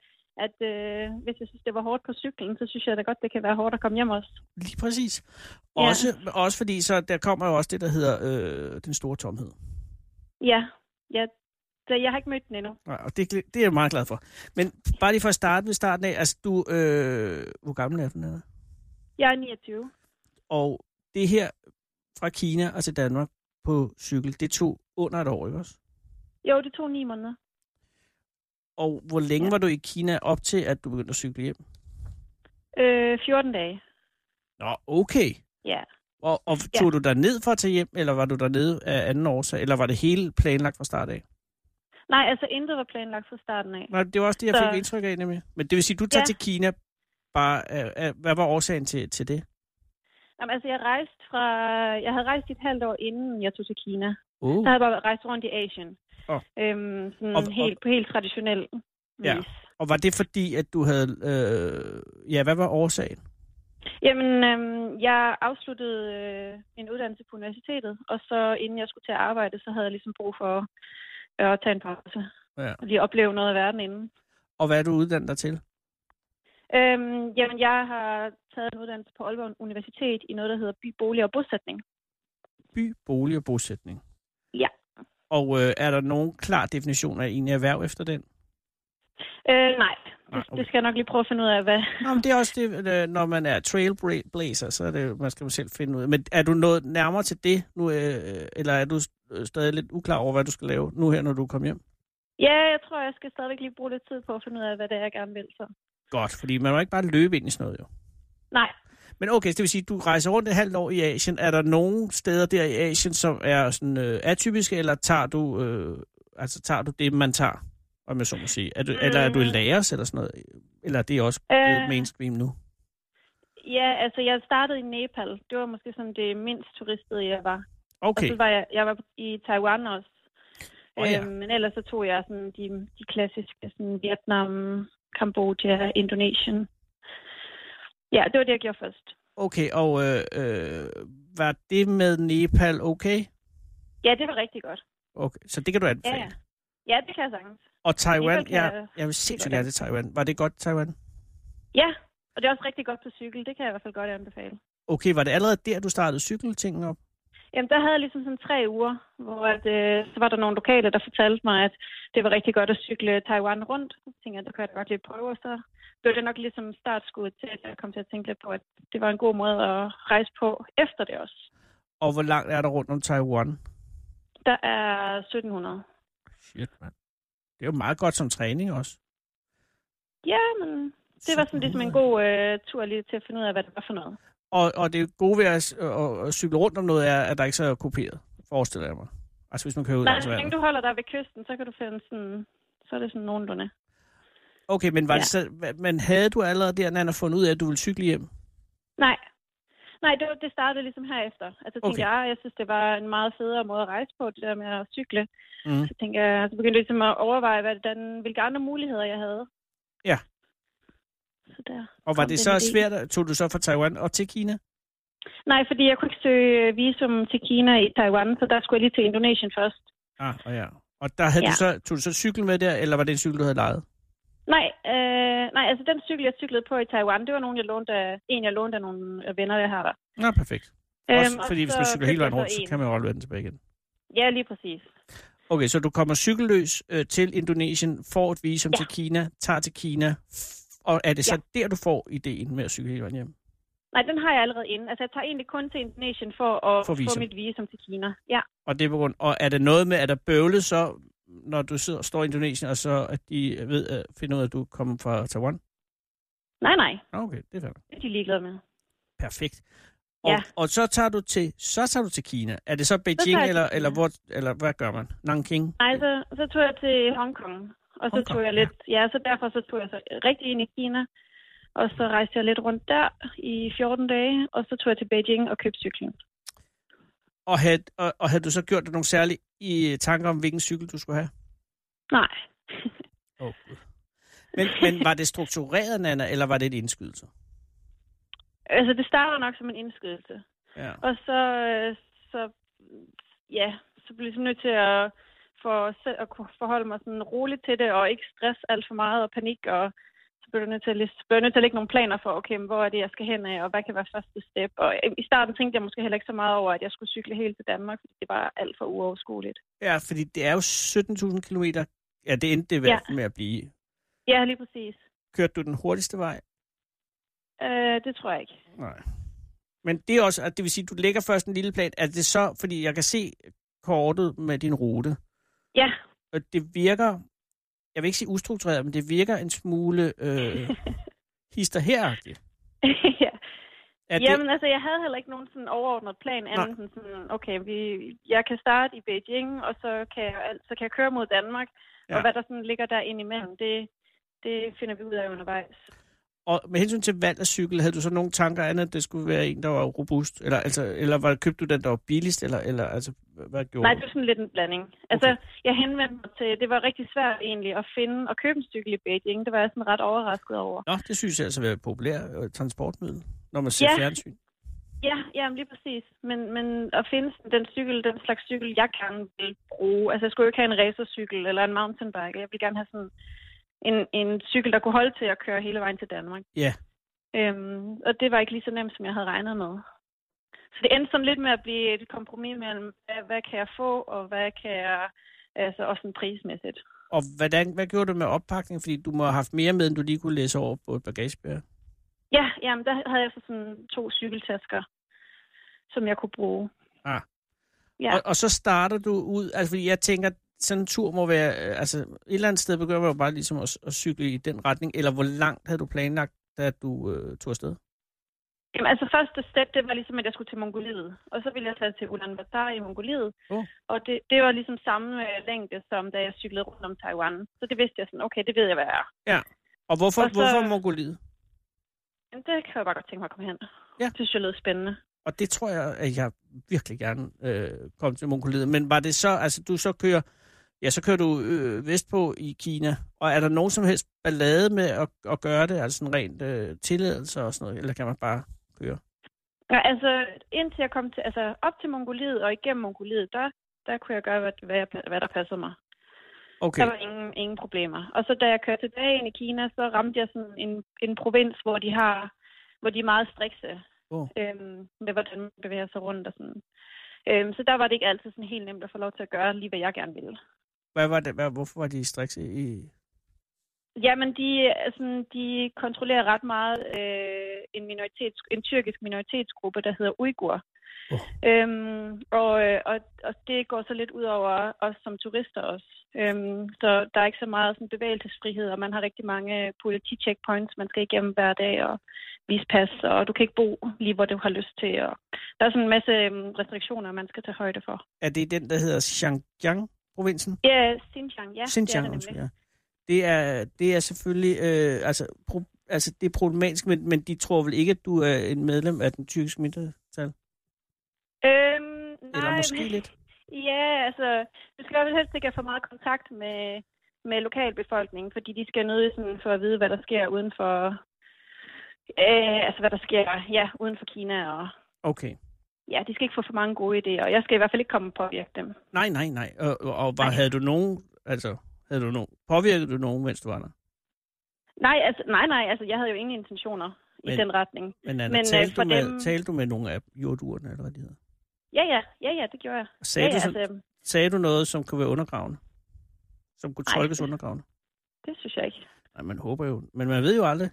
at øh, hvis jeg synes, det var hårdt på cyklen, så synes jeg da godt, det kan være hårdt at komme hjem også. Lige præcis. Ja. Også, også fordi, så der kommer jo også det, der hedder øh, den store tomhed. Ja, ja det, jeg har ikke mødt den endnu. Nej, Og det, det er jeg meget glad for. Men bare lige for at starte ved starten af, altså du, øh, hvor gammel er du? Jeg er 29. Og det her fra Kina og til Danmark på cykel, det tog under et år, ikke også? Jo, det tog ni måneder. Og hvor længe Ja. var du i Kina op til, at du begyndte at cykle hjem? Øh, 14 dage. Nå, okay. Ja. Og, og Ja. tog du der ned for at tage hjem, eller var du der nede af anden årsag, eller var det hele planlagt fra start af? Nej, altså intet var planlagt fra starten af. Nej, det var også det, jeg Så- fik indtryk af nemlig. Men det vil sige, du tager Ja. til Kina bare... Øh, hvad var årsagen til, til det? Jamen, altså, jeg rejste fra... Jeg havde rejst et halvt år, inden jeg tog til Kina. Uh. Så havde jeg bare rejst rundt i Asien. Åh. Øhm, sådan Og- og- helt, på helt traditionel vis. Ja. Og var det fordi, at du havde... Øh, ja, hvad var årsagen? Jamen, øhm, jeg afsluttede øh, min uddannelse på universitetet, og så inden jeg skulle til at arbejde, så havde jeg ligesom brug for øh, at tage en pause. Ja. Og lige opleve noget af verden inden. Og hvad er du uddannet dig til? Øhm, jamen, jeg har taget en uddannelse på Aalborg Universitet i noget, der hedder by, bolig og bosætning. By, bolig og bosætning. Ja. Og øh, er der nogen klar definition af en erhverv efter den? Øh, nej, Nej, det, okay. det skal jeg nok lige prøve at finde ud af, hvad... Nå, men det er også det, øh, når man er trailblazer, så er det, man skal jo selv finde ud af. Men er du nået nærmere til det nu, øh, eller er du øh, stadig lidt uklar over, hvad du skal lave nu her, når du kommer hjem? Ja, jeg tror, jeg skal stadigvæk lige bruge lidt tid på at finde ud af, hvad det er, jeg gerne vil. Så. Godt, fordi man må ikke bare løbe ind i sådan noget, jo. Nej, Men okay, så det vil sige, at du rejser rundt et halvt år i Asien. Er der nogen steder der i Asien, som er sådan øh, atypiske, eller tager du, øh, altså, tager du det, man tager, om jeg så må sige? Er du, mm. Eller er du i Laos eller sådan noget? Eller er det også øh... Mainstream nu? ja, altså jeg startede i Nepal. Det var måske sådan det mindst turistede, jeg var. Okay, Og så var jeg, jeg var i Taiwan også. Åh, ja. øhm, men ellers så tog jeg sådan de, de klassiske, sådan Vietnam, Kambodja, Indonesien. Ja, det var det, jeg gjorde først. okay og øh, øh, var det med Nepal okay? Ja, det var rigtig godt. Okay, så det kan du anbefale. ja. ja det kan jeg sagtens. Og Taiwan, Nepal ja, jeg- jeg vil sindssygt gerne til Taiwan. Var det godt, Taiwan? Ja, og det er også rigtig godt på cykel. Det kan jeg i hvert fald godt anbefale. Okay, var det allerede der, du startede cykeltingen op? Jamen, der havde jeg ligesom sådan tre uger, hvor at, øh, så var der nogle lokale, der fortalte mig, at det var rigtig godt at cykle Taiwan rundt. Så tænkte jeg, det kan jeg da godt lige prøve, og så blev det nok ligesom startskuddet til, at jeg kom til at tænke lidt på, at det var en god måde at rejse på efter det også. Og hvor langt er der rundt om Taiwan? Der er 1700. Shit, mand. Det er jo meget godt som træning også. Ja, men det var sådan ligesom en god øh, tur lige til at finde ud af, hvad det var for noget. Og, og det gode ved at, at, at cykle rundt om noget er, at der ikke så er kuperet, forestiller jeg mig. Altså hvis man kører ud Nej, så længe du holder dig ved kysten, så kan du finde sådan, så er det sådan nogenlunde. Okay, men, var Ja. det så, men havde du allerede der, Nana, fundet ud af, at du ville cykle hjem? Nej. Nej, det, det startede ligesom herefter. Altså, tænkte Okay. jeg, jeg synes, det var en meget federe måde at rejse på, det der med at cykle. Mm. Så tænkte jeg, så begyndte jeg ligesom at overveje, hvad, den, hvilke andre muligheder jeg havde. Ja. Så der Og var det den så idé. svært, at- tog du så fra Taiwan og til Kina? Nej, fordi jeg kunne ikke søge visum til Kina i Taiwan, så der skulle jeg lige til Indonesien først. Ah, og ja. Og der havde Ja. du så, tog du så cykel med der, eller var det en cykel, du havde lejet? Nej, øh, nej, altså den cykel, jeg cyklede på i Taiwan, det var nogen, jeg lånte af, en, jeg lånte af nogle venner, jeg har der. Nå, perfekt. Også Øhm, og fordi hvis så man cykler hele vejen rundt, så kan man jo aldrig vende tilbage igen. Ja, lige præcis. Okay, så du kommer cykelløs øh, til Indonesien, får et visum Ja. til Kina, tager til Kina, og er det så der, du får ideen med at cykle hele vejen hjem? Nej, den har jeg allerede inde. Altså, jeg tager egentlig kun til Indonesien for at For få mit visum til Kina. Ja. Og det er på grund, og er det noget med, at der bøvlet så, når du sidder, står i Indonesien, og så at de ved at finde ud af, at du kommer fra Taiwan? Nej, nej. Okay, det er fair. Det er de ligeglade med. Perfekt. Og, Ja. og så tager du til så tager du til Kina. Er det så Beijing til eller eller hvor eller hvad gør man? Nanking. Nej, så, så tog jeg til Hongkong. Og så tog jeg lidt, ja, så derfor så tog jeg så rigtig ind i Kina. Og så rejste jeg lidt rundt der i 14 dage, og så tog jeg til Beijing og købte cyklen. Og havde, og, og havde du så gjort dig nogle særlige i tanker om hvilken cykel du skulle have? Nej. Oh, men, men var det struktureret, Nana, eller var det et indskydelse? Altså, det starter nok som en indskydelse. Ja. Og så, øh, så ja, så blev jeg ligesom nødt til at, for selv at kunne forholde mig sådan roligt til det, og ikke stress alt for meget og panik, og så blev jeg nødt til at, lis- blev nødt til at lægge nogle planer for, okay, hvor er det, jeg skal hen af, og hvad kan være første step. Og i starten tænkte jeg måske heller ikke så meget over, at jeg skulle cykle helt til Danmark, fordi det var alt for uoverskueligt. ja, fordi det er jo 17.000 kilometer. Ja, det endte det ja. med at blive. Ja, lige præcis. Kørte du den hurtigste vej? Øh, det tror jeg ikke. Nej. Men det er også, at det vil sige, at du lægger først en lille plan. Er det så, fordi jeg kan se kortet med din rute, Ja, og det virker, jeg vil ikke sige ustruktureret, men det virker en smule øh, hister her ja. Er det, Jamen, altså, jeg havde heller ikke nogen sådan overordnet plan, andet end sådan, okay, vi, jeg kan starte i Beijing, og så kan jeg, så kan jeg køre mod Danmark. Ja. og hvad der sådan ligger der ind imellem, det, det finder vi ud af undervejs. Og med hensyn til valg af cykel, havde du så nogle tanker andet, at det skulle være en, der var robust? Eller, altså, eller var, købte du den, der var billigst? Eller, eller altså, hvad gjorde Nej, det er sådan lidt en blanding. Altså, jeg henvendte mig til, det var rigtig svært egentlig at finde og købe en cykel i Beijing. Det var jeg sådan ret overrasket over. Nå, det synes jeg altså er et populært øh, transportmiddel, når man ser Ja. fjernsyn. Ja, ja, lige præcis. Men, men at finde den cykel, den slags cykel, jeg gerne vil bruge. Altså, jeg skulle jo ikke have en racercykel eller en mountainbike. Jeg vil gerne have sådan en, en cykel, der kunne holde til at køre hele vejen til Danmark. Ja. Øhm, og det var ikke lige så nemt, som jeg havde regnet med. Så det endte sådan lidt med at blive et kompromis mellem, hvad, hvad kan jeg få, og hvad kan jeg, altså også sådan prismæssigt. Og hvordan, hvad gjorde du med oppakning? Fordi du må have haft mere med, end du lige kunne læse over på et bagagebær. Ja, jamen, der havde jeg så sådan to cykeltasker, som jeg kunne bruge. Ah. Ja. Og, og så starter du ud, altså fordi jeg tænker, sådan en tur må være, øh, altså et eller andet sted begynder man jo bare ligesom at, at cykle i den retning, eller hvor langt havde du planlagt, da du øh, tog afsted? Jamen, altså første step, det var ligesom, at jeg skulle til Mongoliet. Og så ville jeg tage til Ulaanbaatar i Mongoliet. Oh. Og det, det var ligesom samme øh, længde, som da jeg cyklede rundt om Taiwan. Så det vidste jeg sådan, okay, det ved jeg, hvad jeg er. Og hvorfor, Og så... hvorfor Mongoliet? Jamen, det kan jeg bare godt tænke mig at komme hen. Ja. Det synes jeg lød spændende. Og det tror jeg, at jeg virkelig gerne øh, kom til Mongoliet. Men var det så, altså du så kører, ja, så kører du øh, vestpå i Kina, og er der nogen som helst ballade med at, at gøre det, altså sådan rent øh, tilladelse og sådan noget, eller kan man bare køre? Ja, altså, indtil jeg kom til, altså op til Mongoliet og igennem Mongoliet, der, der kunne jeg gøre, hvad, hvad, jeg, hvad der passede mig. Okay, Der var ingen, ingen problemer. Og så da jeg kørte tilbage ind i Kina, så ramte jeg sådan en, en provins, hvor de har, hvor de er meget strikse Åh. øhm, med hvordan man bevæger sig rundt og sådan. Øhm, så der var det ikke altid sådan helt nemt at få lov til at gøre lige, hvad jeg gerne ville. Hvad var det, hvad, hvorfor var de strikse i... Jamen, de, altså, de kontrollerer ret meget øh, en, minoritets, en tyrkisk minoritetsgruppe, der hedder Uyghur. Åh. Øhm, og, øh, og, og det går så lidt ud over os som turister også. Øhm, så der er ikke så meget sådan, bevægelsesfrihed, og man har rigtig mange politi-checkpoints, man skal igennem hver dag og vise pas, og du kan ikke bo lige, hvor du har lyst til. Og der er sådan en masse øhm, restriktioner, man skal tage højde for. Er det den, der hedder Xinjiang-provinsen? Ja, Xinjiang, ja. Xinjiang, det er det nemlig. ja. Det er, det er selvfølgelig, øh, altså, pro, altså, det er problematisk, men, men de tror vel ikke, at du er en medlem af den tyrkiske mindretal? Øhm, Eller nej, måske men- lidt? Ja, altså, du skal vel helst ikke have for meget kontakt med, med lokalbefolkningen, fordi de skal nødt sådan for at vide, hvad der sker uden for, øh, altså hvad der sker, ja, uden for Kina, og Okay. Ja, de skal ikke få for mange gode idéer, og jeg skal i hvert fald ikke komme og påvirke dem. Nej, nej, nej. Og, og, var, Nej. havde du nogen, altså, havde du nogen, påvirkede du nogen, mens du var der? Nej, altså, nej, nej, altså, jeg havde jo ingen intentioner i Men- den retning. Men, Anna, Men, øh, talte, du med, dem- talte du med nogle af jordurene, eller hvad de hedder? Ja, ja, ja, ja, det gjorde jeg. Og Sagde, ja, du, ja, så, altså, sagde du noget, som kunne være undergravende? Som kunne Nej, tolkes det- undergravende? det synes jeg ikke. Nej, man håber jo. Men man ved jo aldrig.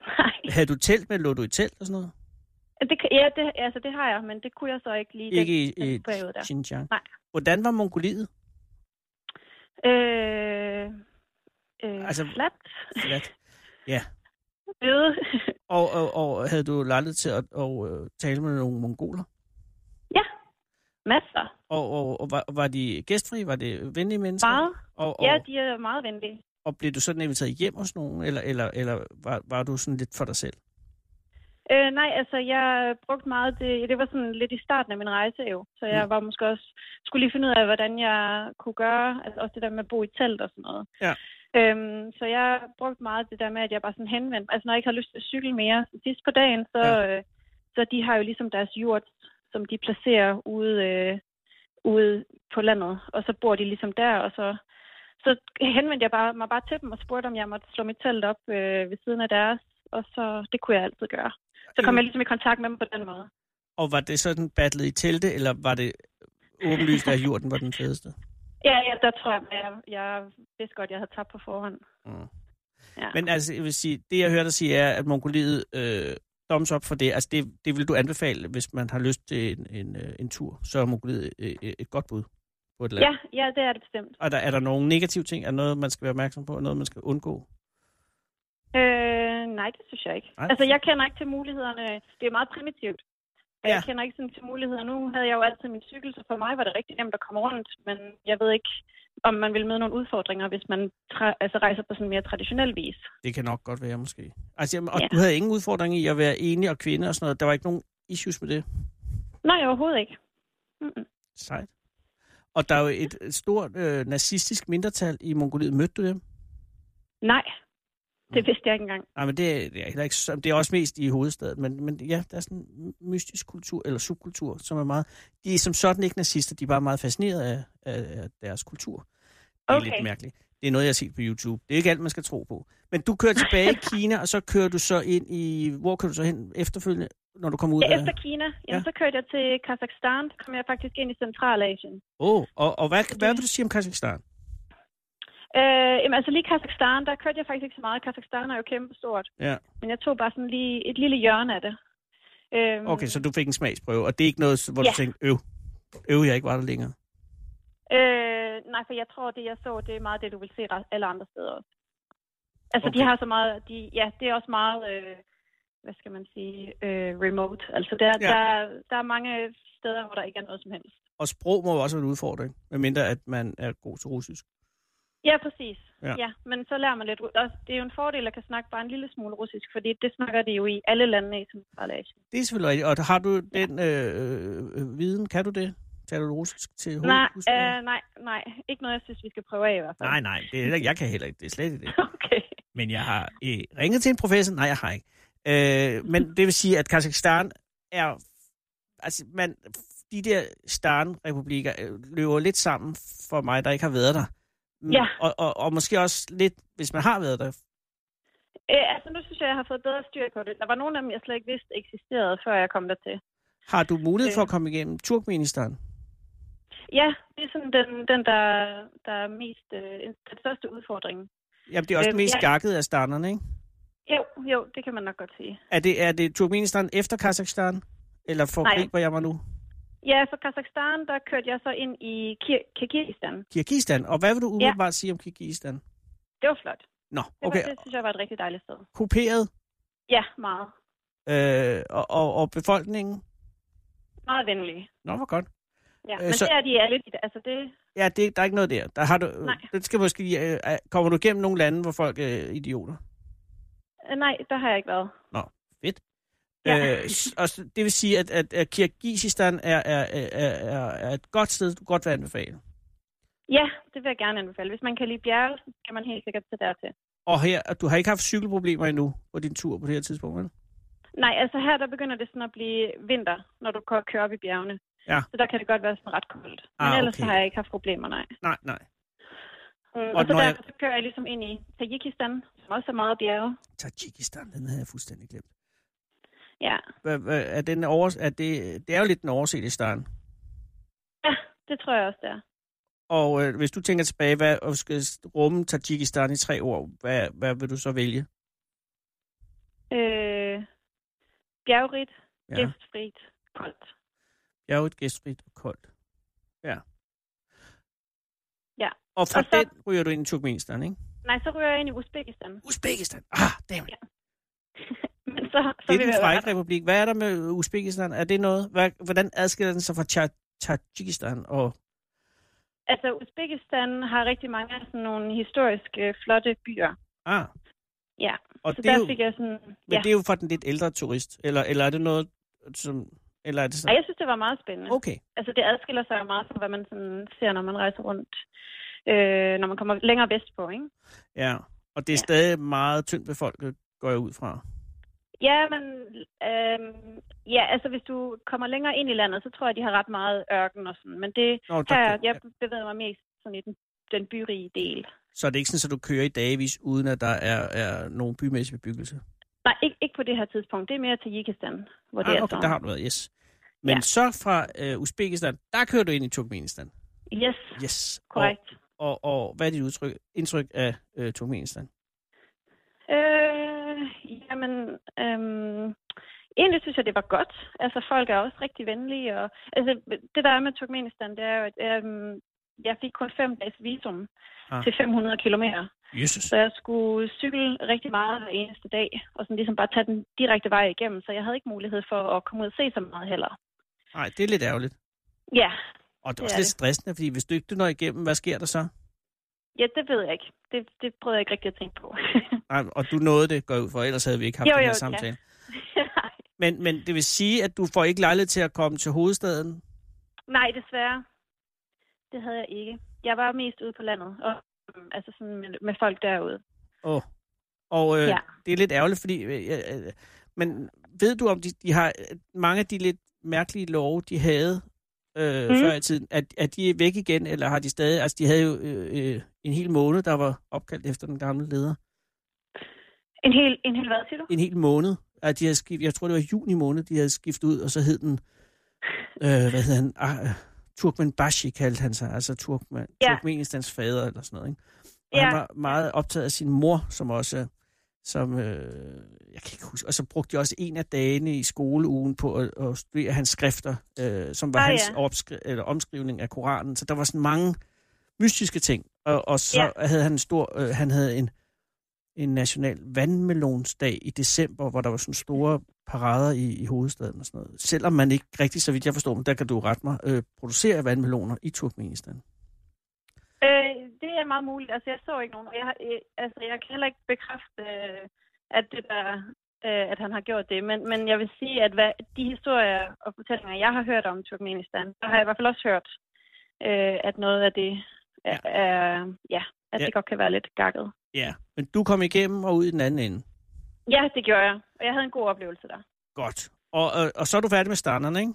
Nej, Havde du telt med, lå du i telt og sådan noget? Det, ja, det, altså, det har jeg, men det kunne jeg så ikke lige Ikke den, i den periode der. Xinjiang? Nej. Hvordan var Mongoliet? Øh, øh, Altså- flat. Flat. Øde. Og, og, og havde du lejlighed til at og, øh, tale med nogle mongoler? Masser. Og, og, og var, var de gæstfri? Var det venlige mennesker? Meget. Og, og, Ja, de er meget venlige. og blev du sådan inviteret hjem hos nogen, eller, eller, eller var, var du sådan lidt for dig selv? Øh, nej, altså jeg brugte meget det, det var sådan lidt i starten af min rejse jo, så jeg Mm. var måske også, skulle lige finde ud af, hvordan jeg kunne gøre, altså også det der med at bo i telt og sådan noget. Ja. Øhm, så jeg brugte meget det der med, at jeg bare sådan henvendte, altså når jeg ikke har lyst til at cykle mere sidst på dagen, så, Ja. øh, så de har jo ligesom deres jord, som de placerer ude, øh, ude på landet, og så bor de ligesom der, og så, så henvendte jeg bare, mig bare til dem og spurgte, om jeg måtte slå mit telt op øh, ved siden af deres, og så det kunne jeg altid gøre. Så kom Mm. jeg ligesom i kontakt med dem på den måde. Og var det sådan battlet i telte, eller var det åbenlyst, at jorden var den fedeste? Ja, ja, der tror jeg, jeg, jeg vidste godt, jeg havde tabt på forhånd. Mm. Ja. Men altså, jeg vil sige, det jeg hørte dig sige er, at Mongoliet øh, thumbs up for det. Altså, det, det vil du anbefale, hvis man har lyst til en, en, øh, en tur. Så er Mongoliet øh, øh, et godt bud på et land. ja, ja, det er det bestemt. Og der, er der nogle negative ting? Er der noget, man skal være opmærksom på? Er noget, man skal undgå? Øh, nej, det synes jeg ikke. Nej. Altså, jeg kender ikke til mulighederne. Det er meget primitivt. Ja. Jeg kender ikke sådan til muligheder. Nu havde jeg jo altid min cykel, så for mig var det rigtig nemt at komme rundt. Men jeg ved ikke, om man vil møde nogle udfordringer, hvis man tra- altså rejser på sådan mere traditionel vis. Det kan nok godt være, måske. Altså, jamen, og Ja. du havde ingen udfordring i at være enig og kvinde og sådan noget. Der var ikke nogen issues med det. Nej, overhovedet ikke. Mm-mm. Sejt. Og der er jo et, et stort øh, nazistisk mindretal i Mongoliet. Mødte du dem? Nej, det vidste jeg ikke engang. Nej, men det, er- det er heller ikke det er også mest i hovedstaden, men, men ja, der er sådan en mystisk kultur, eller subkultur, som er meget... De er som sådan ikke nazister, de er bare meget fascineret af, af, af deres kultur. Det er Okay. lidt mærkeligt. Det er noget, jeg har set på YouTube. Det er ikke alt, man skal tro på. Men du kører tilbage i Kina, og så kører du så ind i... Hvor kører du så hen efterfølgende, når du kommer ud Ja, af... efter Kina, jamen, Ja. så kørte jeg til Kazakhstan. Så kom jeg faktisk ind i Centralasien. Åh, oh, og, og hvad, hvad vil du sige om Kazakhstan? Øh, jamen, altså lige Kazakhstan, der kørte jeg faktisk ikke så meget. Kazakhstan er jo kæmpe stort. Ja. Men jeg tog bare sådan lige et lille hjørne af det. Øhm, Okay, så du fik en smagsprøve, og det er ikke noget, hvor Ja. du tænkte, øv, øv, jeg ikke var der længere. Øh, nej, for jeg tror, det jeg så, det er meget det, du vil se alle andre steder også. Altså, Okay. de har så meget, de, ja, det er også meget, øh, hvad skal man sige, øh, remote. Altså, der, ja. der, der er mange steder, hvor der ikke er noget som helst. Og sprog må jo også være en udfordring, medmindre at man er god til russisk. Ja, præcis. Ja. Ja. ja, men så lærer man lidt. Også, det er jo en fordel at kan snakke bare en lille smule russisk, fordi det snakker de jo i alle lande i Centralasien. Det er selvfølgelig rigtigt. Og har du den øh, øh, viden? Kan du det? Taler du russisk til Nej, øh, nej, nej. Ikke noget, jeg synes, vi skal prøve af i hvert fald. Nej, nej, det er, jeg kan heller ikke. Det er slet ikke det. Okay. Men jeg har øh, ringet til en professor. Nej, jeg har ikke. Øh, men det vil sige, at Kazakhstan er... Altså, man, de der Stan-republikker øh, løber lidt sammen for mig, der ikke har været der. Mm, Ja. Og, og, og måske også lidt, hvis man har været der. Øh, altså, nu synes jeg, jeg har fået bedre styr på det. Der var nogle af dem, jeg slet ikke vidste eksisterede, før jeg kom dertil. Har du mulighed for Øh. at komme igennem Turkmenistan? Ja, det er sådan den, den der, der er mest, øh, den største udfordring. Jamen, det er også Øhm, den mest ja. gakkede af starterne, ikke? Jo, jo, det kan man nok godt sige. Er det, er det Turkmenistan efter Kazakhstan? Eller for hvor jeg var nu? Ja, fra Kazakhstan, der kørte jeg så ind i Kir- Kirgisistan. Kirgistan. Og hvad vil du umiddelbart sige om Kirgistan? Det var flot. Nå, Det, okay. okay. var, det synes jeg var et rigtig dejligt sted. Kuperet, Ja, meget. øh, og, og, og befolkningen? Meget venlige. Nå, hvor godt. Ja, Øh, men så- det er de ærligt. Altså, det, Ja, det, der er ikke noget der. der har du, Nej. det skal måske, øh, øh, kommer du igennem nogle lande, hvor folk er idioter? øh, nej, der har jeg ikke været. Fedt. Ja. Øh, og det vil sige, at, at, at Kirgisistan er, er, er, er, et godt sted, du godt vil anbefale. Ja, det vil jeg gerne anbefale. Hvis man kan lide bjerge, så kan man helt sikkert tage dertil. Og her, du har ikke haft cykelproblemer endnu på din tur på det her tidspunkt, vel? Nej, altså her der begynder det sådan at blive vinter, når du kø- kører op i bjergene. Ja. Så der kan det godt være sådan ret koldt. Men Ah, ellers okay. har jeg ikke haft problemer, nej. Nej, nej. Mm, og, Og så når der jeg- så kører jeg ligesom ind i Tajikistan, som også er meget bjerge. Tajikistan, den havde jeg fuldstændig glemt. Ja. Er den over, er det, det er jo lidt en overset i starten. ja, det tror jeg også, det er. Og øh, hvis du tænker tilbage, hvad og skal rumme Tajikistan i tre år, hvad, hvad vil du så vælge? Øh, bjergrigt, Ja, gæstfrit, koldt. er et gæstfrit og koldt. Ja. Ja. Og fra Og så- den ryger du ind i Turkmenistan, ikke? Nej, så ryger jeg ind i Uzbekistan. Uzbekistan. Ah, damn. Ja. Men så, så Det er den frække republik. Hvad er der med Uzbekistan? Er det noget? Hvad, hvordan adskiller den sig fra Tajikistan? Og, Altså, Uzbekistan har rigtig mange af sådan nogle historiske, øh, flotte byer. ah, Ja, og så det er der jo, fik jeg sådan... men Ja. det er jo for den lidt ældre turist. Eller, eller er det noget, som... Eller er det sådan? jeg synes, det var meget spændende. Okay. Altså, det adskiller sig meget fra, hvad man sådan ser, når man rejser rundt. Øh, når man kommer længere vestpå, ikke? Ja. Og det er Ja. stadig meget tyndt befolket, går jeg ud fra. Ja, men øhm, ja, altså hvis du kommer længere ind i landet, så tror jeg, de har ret meget ørken og sådan. Men det Nå, der, her, jeg bevæger mig mest sådan i den, den byrige del. Så er det ikke sådan, at du kører i dagevis, uden at der er, er nogen bymæssig bebyggelse? Nej, ikke, ikke på det her tidspunkt. Det er mere til Tajikistan, hvor det Ah, er okay, der har du været, yes. Men Ja. så fra øh, Uzbekistan, der kører du ind i Turkmenistan. Yes, Yes. korrekt. Og, og, og hvad er dit udtryk, indtryk af øh, Turkmenistan? Øh, jamen, øhm, egentlig synes jeg, det var godt. Altså, folk er også rigtig venlige. Og, altså, det der er med Turkmenistan, det er jo, at øhm, jeg fik kun fem dages visum Ah. til 500 kilometer. Jesus. Så jeg skulle cykle rigtig meget hver eneste dag, og sådan ligesom bare tage den direkte vej igennem, så jeg havde ikke mulighed for at komme ud og se så meget heller. Nej, det er lidt ærgerligt. Ja, Og det er Det også er lidt det. stressende, fordi hvis du ikke når igennem, hvad sker der så? ja det ved jeg ikke. Det, det prøvede jeg ikke rigtig at tænke på. Nej, og du nåede det, går ud for, ellers havde vi ikke haft Jo, den jo, her ja. samtale. Nej. Men, men det vil sige, at du får ikke lejlighed til at komme til hovedstaden? Nej, desværre. Det havde jeg ikke. Jeg var mest ude på landet, og øhm, altså sådan med, med folk derude. Åh. Og øh, ja. Ja. det er lidt ærgerligt, fordi... Øh, øh, men ved du, om de, de har øh, mange af de lidt mærkelige love, de havde øh, mm. Mm. før i tiden, er, er de væk igen, eller har de stadig... Altså, de havde jo øh, øh, en hel måned, der var opkaldt efter den gamle leder. En hel, en hel hvad, siger du? En hel måned. At de havde skift, jeg tror, det var juni måned, de havde skiftet ud, og så hed den... Øh, hvad hed han? Ah, øh, Turkmen Bashi kaldte han sig, altså Turkmen, ja. Turkmenistans fader eller sådan noget. Ikke? Og Ja. han var meget optaget af sin mor, som også, som, øh, jeg kan ikke huske, og så brugte de også en af dagene i skoleugen på at, at studere hans skrifter, øh, som var Ah, hans ja. opskri- eller omskrivning af Koranen. Så der var sådan mange mystiske ting. Og, og så Ja. havde han en stor, øh, han havde en, en national vandmelonsdag i december, hvor der var sådan store parader i, i hovedstaden og sådan noget. Selvom man ikke rigtig, så vidt jeg forstår, men der kan du rette mig, øh, producerer vandmeloner i Turkmenistan. Øh, det er meget muligt. Altså, jeg så ikke nogen. og Jeg, har- øh, altså, jeg kan heller ikke bekræfte, øh, at, det der, øh, at han har gjort det. Men, men jeg vil sige, at hvad, de historier og fortællinger, jeg har hørt om Turkmenistan, der har jeg i hvert fald også hørt, øh, at noget af det er, er ja, at Ja. det godt kan være lidt gakket. Ja, men du kom igennem og ud i den anden ende. Ja, det gjorde jeg. Og jeg havde en god oplevelse der. Godt. Og, og, og så er du færdig med standerne, ikke?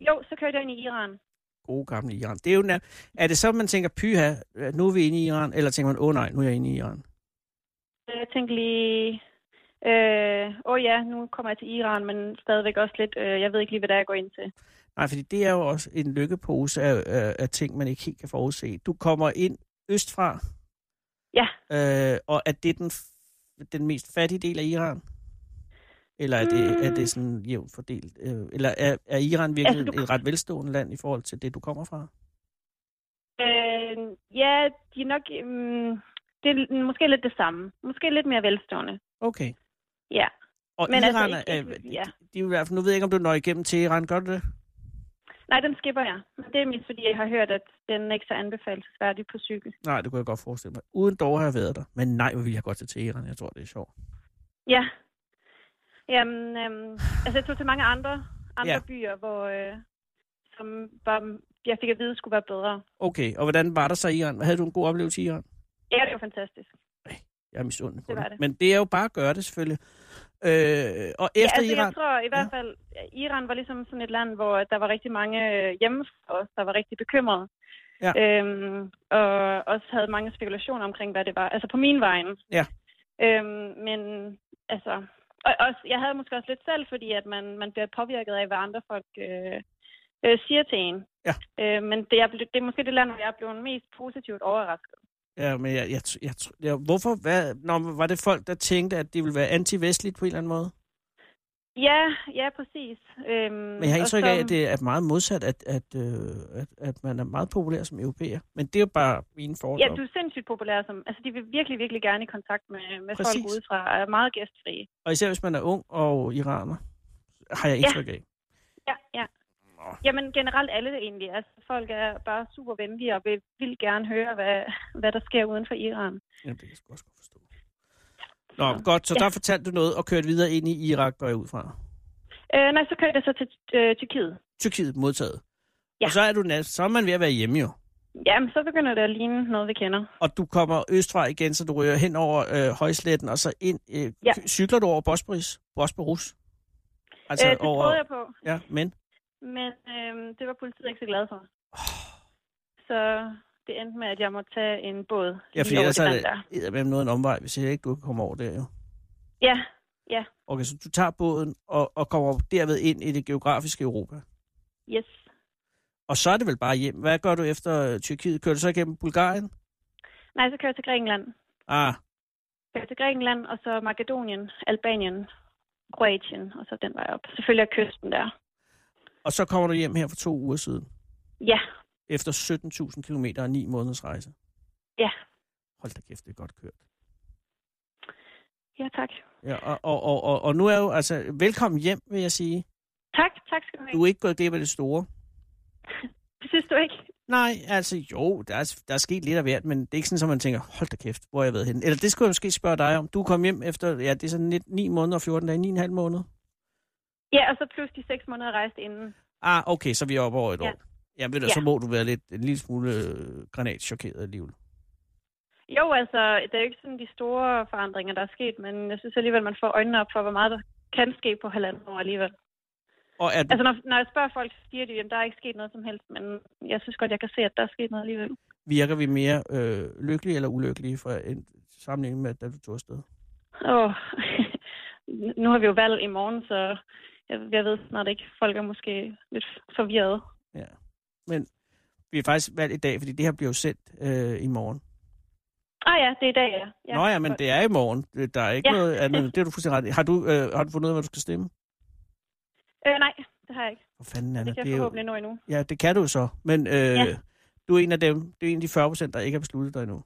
Jo, så kørte jeg ind i Iran. Gode gamle Iran. Det er, jo nær... er det så, man tænker, pyha, nu er vi inde i Iran? Eller tænker man, åh oh, nej, nu er jeg inde i Iran? jeg tænkte lige, øh, åh ja, nu kommer jeg til Iran, men stadigvæk også lidt, øh, jeg ved ikke lige, hvad det er, jeg går ind til. Nej, fordi det er jo også en lykkepose af, af, af ting, man ikke helt kan forudse. Du kommer ind østfra, Ja, øh, og er det den, den mest fattige del af Iran? Eller er det, Mm. er det sådan jævnt fordelt? Øh, eller er, er Iran virkelig Altså, du- et ret velstående land i forhold til det, du kommer fra? øh, ja, de er nok, øh, det er måske lidt det samme. Måske lidt mere velstående. Okay. Ja. Og Men altså Iran ikke- er, ja. de, de, i hvert fald, nu ved jeg ikke, om du når igennem til Iran, gør du det? Nej, den skipper jeg. Men det er mest fordi, jeg har hørt, at den ikke er så anbefalesværdig på cykel. Nej, det kunne jeg godt forestille mig. Uden dog har jeg været der. Men nej, hvor vil jeg godt til Teheran. Jeg tror, det er sjovt. Ja. Jamen, øhm, altså jeg tog til mange andre, andre Ja. byer, hvor, øh, som var, jeg fik at vide, skulle være bedre. Okay, og hvordan var der så i Iran? Havde du en god oplevelse i Iran? Ja, det var fantastisk. Jeg er misundelig på det. var det. Men det er jo bare at gøre det, selvfølgelig. Øh, og Ja, efter altså, Iran... jeg tror i hvert fald, at Iran var ligesom sådan et land, hvor der var rigtig mange øh, hjemme os, der var rigtig bekymrede. Ja. Øhm, og også havde mange spekulationer omkring, hvad det var. Altså på min vejen. Ja. Øhm, men altså... Og også, jeg havde måske også lidt selv, fordi at man, man bliver påvirket af, hvad andre folk øh, øh, siger til en. Ja. Øh, men det er, det er måske det land, hvor jeg er blevet mest positivt overrasket. Ja, men jeg, jeg, jeg, jeg, hvorfor? Hvad, når, var det folk, der tænkte, at det ville være anti-vestligt på en eller anden måde? Ja, ja, præcis. Øhm, Men jeg har indtryk af, som- at det er meget modsat, at, at, øh, at, at man er meget populær som europæer. Men det er jo bare mine Ja, fordomme. du er sindssygt populær. Som, altså, de vil virkelig, virkelig gerne i kontakt med, med Præcis. folk udefra, og er meget gæstfrie. Og især hvis man er ung og iraner, har jeg indtryk af. Ja, ja. Jamen generelt alle egentlig. Altså, folk er bare super venlige og vil, vil gerne høre, hvad, hvad der sker uden for Iran. Jamen, det kan jeg også godt forstå. Nå, Så, godt. Så ja. der fortalte du noget og kørte videre ind i Irak, går jeg ud fra. Øh, nej, så kørte jeg så til øh, Tyrkiet. Tyrkiet modtaget. Ja. Og så er, du, så er man ved at være hjemme jo. Jamen, så begynder det at ligne noget, vi kender. Og du kommer østfra igen, så du ryger hen over øh, højsletten, og så ind. Øh, Ja. cy- Cykler du over Bosporus? Bosporus? Altså, øh, det over... prøvede jeg på, Ja, men... men øh, det var politiet ikke så glad for. Så det endte med, at jeg måtte tage en båd. Ja, for ellers er det eddermame noget en omvej, hvis jeg ikke du kan komme over der jo. Ja, ja, Okay, så du tager båden og, og kommer derved ind i det geografiske Europa. yes. Og så er det vel bare hjem. Hvad gør du efter øh, Tyrkiet? Kører du så igennem Bulgarien? Nej, så kører jeg til Grækenland. Ah, kører til Grækenland, og så Makedonien, Albanien, Kroatien, og så den vej op. Selvfølgelig er kysten der. Og så kommer du hjem her for to uger siden. Ja, Efter 17.000 km og 9 måneders rejse. ja, Hold da kæft, det er godt kørt. ja tak. Ja, og, og, og, og, og nu er jo, altså, velkommen hjem, vil jeg sige. Tak, tak skal du have. Du er ikke gået glip af det store. Det synes du ikke? Nej, altså jo, der er, der er sket lidt af hvert, men det er ikke sådan, at man tænker, hold da kæft, hvor har jeg været henne? Eller det skulle jeg måske spørge dig om. Du kom hjem efter, ja, det er sådan 9, 9 måneder og 14 dage, 9,5 måneder. Ja, og så plus de seks måneder rejst inden. Ah, okay, så vi er oppe over et Ja. år. Ja, ved du, Ja. så må du være lidt, en lille smule øh, granatchokeret alligevel. Jo, altså, det er jo ikke sådan de store forandringer, der er sket, men jeg synes alligevel, man får øjnene op for, hvor meget der kan ske på halvandet år alligevel. Og er du, Altså, når, når jeg spørger folk, så siger de, at der er ikke sket noget som helst, men jeg synes godt, jeg kan se, at der er sket noget alligevel. virker vi mere øh, lykkelige eller ulykkelige for en sammenligning med, da du tog afsted? Åh, nu har vi jo valg i morgen, så jeg, jeg ved snart ikke. Folk er måske lidt forvirrede. Ja. Men vi er faktisk valgt i dag, fordi det her bliver jo sendt øh, i morgen. Ah ja, det er i dag, ja. Ja, Nå ja, men det er i morgen. Det- Der er ikke ja. Noget andet. Det er du fuldstændig ret. Har du, øh, har du fundet ud af, hvad du skal stemme? Øh, nej, det har jeg ikke. Hvor fanden er Det det? kan det jeg er jo, forhåbentlig nå endnu. ja, det kan du jo så. Men øh, ja. Du er en af dem. Det er en af de 40 procent, der ikke har besluttet dig endnu.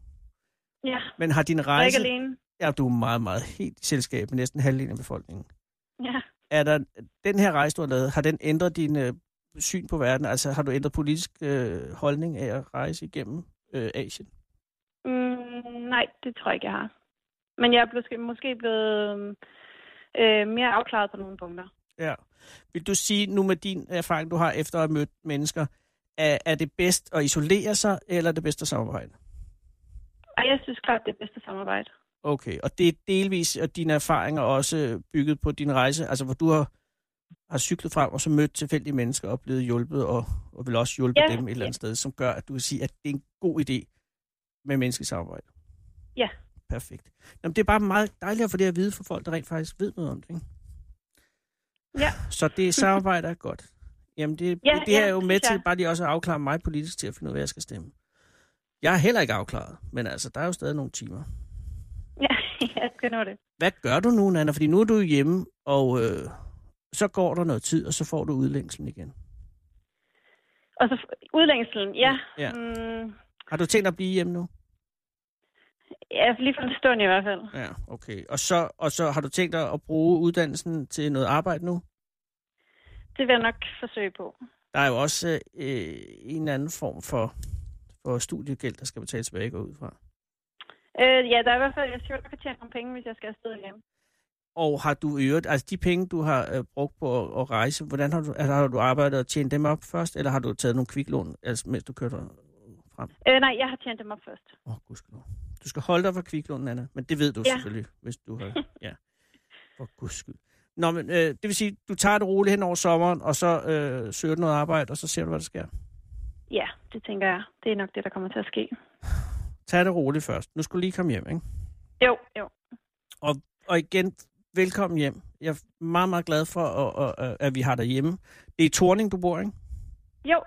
Ja, Men har din jeg er rejse... ikke alene. Ja, du er meget, meget helt i selskab med næsten halvdelen af befolkningen. Ja. Er der, den her rejse, du har lavet, har den ændret din øh, syn på verden? Altså har du ændret politisk øh, holdning af at rejse igennem øh, Asien? Mm, nej, det tror jeg ikke, jeg har. Men jeg er måske, måske blevet øh, mere afklaret på nogle punkter. Ja. Vil du sige nu med din erfaring, du har efter at have mødt mennesker, er, er det bedst at isolere sig, eller er det bedst at samarbejde? Jeg synes klart, det er bedste samarbejde. Okay, og det er delvis og dine erfaringer også bygget på din rejse, altså hvor du har, har cyklet frem og så mødt tilfældige mennesker og blevet hjulpet, og, og vil også hjulpe Ja, dem et eller andet sted, som gør, at du kan sige, at det er en god idé med menneskeligt samarbejde. Ja. perfekt. Jamen, det er bare meget dejligt at få det at vide for folk, der rent faktisk ved noget om det. Ikke? Ja. Så det samarbejde er godt. Jamen, det, Ja, det, det er ja, jo det med synes til bare lige også at afklare mig politisk til at finde ud af, hvad jeg skal stemme. Jeg er heller ikke afklaret, men altså, der er jo stadig nogle timer. Ja, jeg skal nå det. Hvad gør du nu, Nana? Fordi nu er du hjemme, og øh, så går der noget tid, og så får du udlængslen igen. Og så udlængselen, ja. Ja. Mm, Har du tænkt at blive hjemme nu? ja, lige for en stund i hvert fald. Ja, okay. Og så, og så har du tænkt dig at bruge uddannelsen til noget arbejde nu? Det vil jeg nok forsøge på. Der er jo også øh, en anden form for, for studiegæld, der skal betales tilbage, går ud fra. Øh, ja, der er i hvert fald, jeg skal nok tjene nogle penge, hvis jeg skal afsted igen. Og har du øvrigt, altså de penge, du har øh, brugt på at, at rejse, hvordan har du, altså, har du arbejdet og tjent dem op først, eller har du taget nogle kviklån, altså, mens du kørte frem? Øh, nej, jeg har tjent dem op først. Åh, oh, gudskelov. Du skal holde dig for kviklån, Anna, men det ved du Ja. selvfølgelig, hvis du har... Ja, for guds skyld. Nå, men øh, det vil sige, du tager det roligt hen over sommeren, og så øh, søger du noget arbejde, og så ser du, hvad der sker. Ja, det tænker jeg. Det er nok det, der kommer til at ske. Tag det roligt først. Nu skal du lige komme hjem, ikke? Jo, jo. Og, og igen, velkommen hjem. Jeg er meget, meget glad for, at, at, at vi har dig hjemme. Det er Torning, du bor, ikke? Jo,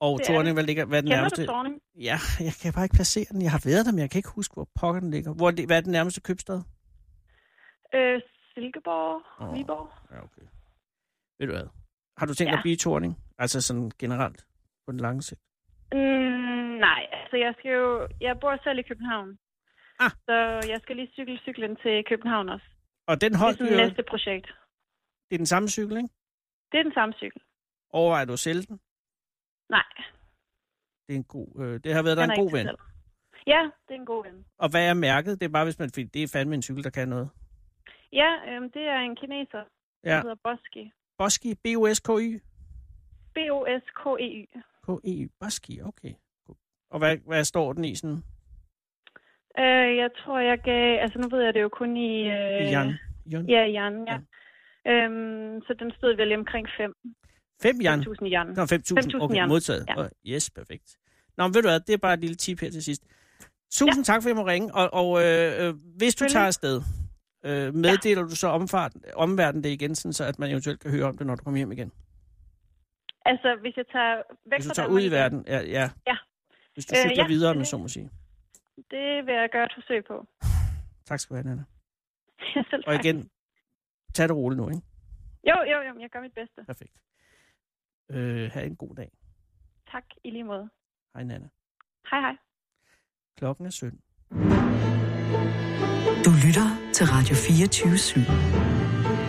Og Det Torning, hvad ligger, hvad er den kender nærmeste? du Storning? Ja, jeg kan bare ikke placere den. Jeg har været der, men jeg kan ikke huske, hvor pokker den ligger. Hvor er hvad er den nærmeste købstad? Øh, Silkeborg, oh. Viborg. Ja, okay. Ved du hvad? Har du tænkt Ja. at blive Torning? Altså sådan generelt på den lange sigt? Mm, nej, altså jeg skal jo... Jeg bor selv i København. Ah. Så jeg skal lige cykle cyklen til København også. Og den Det er holdt jo, næste projekt. det er den samme cykel, ikke? Det er den samme cykel. Overvejer du at sælge den? Nej, Det, er en god, øh, det har været der en god ven. salg. Ja, det er en god ven. Og hvad er mærket? Det er bare, hvis man... Fordi det er fandme en cykel, der kan noget. Ja, øhm, det er en kineser, Ja. der hedder Boski. Boski, B-O-S-K-Y? B-O-S-K-E-Y. K-E, Boski, okay. Og hvad, hvad står den i sådan? Øh, jeg tror, jeg gav... Altså, nu ved jeg det jo kun i... Øh, Jan? Jan? Ja, Jan, ja. Øhm, så den stod vel omkring 5. 5 Jan? 5.000 Jan. Nå, 5.000. 5.000 Okay, Jan. modtaget. Ja. Ja. Yes, perfekt. Nå, men ved du hvad, det er bare et lille tip her til sidst. Tusind ja. tak, for at jeg må ringe. Og, og øh, øh, hvis du tager afsted, øh, meddeler ja. du så omfart, omverdenen det igen, sådan, så at man eventuelt kan høre om det, når du kommer hjem igen? Altså, hvis jeg tager væk Hvis du tager ud i verden, ja. ja. Ja. Hvis du Øh, cykler ja, videre, det- jeg så må sige. Det vil jeg gøre et forsøg på. Tak skal du have, Nana. Selv Og tak. igen, tag det roligt nu, ikke? Jo, jo, jo, jeg gør mit bedste. Perfekt. Øh, ha' en god dag. Tak i lige måde. Hej, Nana. Hej, hej. Klokken er 17. Du lytter til Radio 24 /7.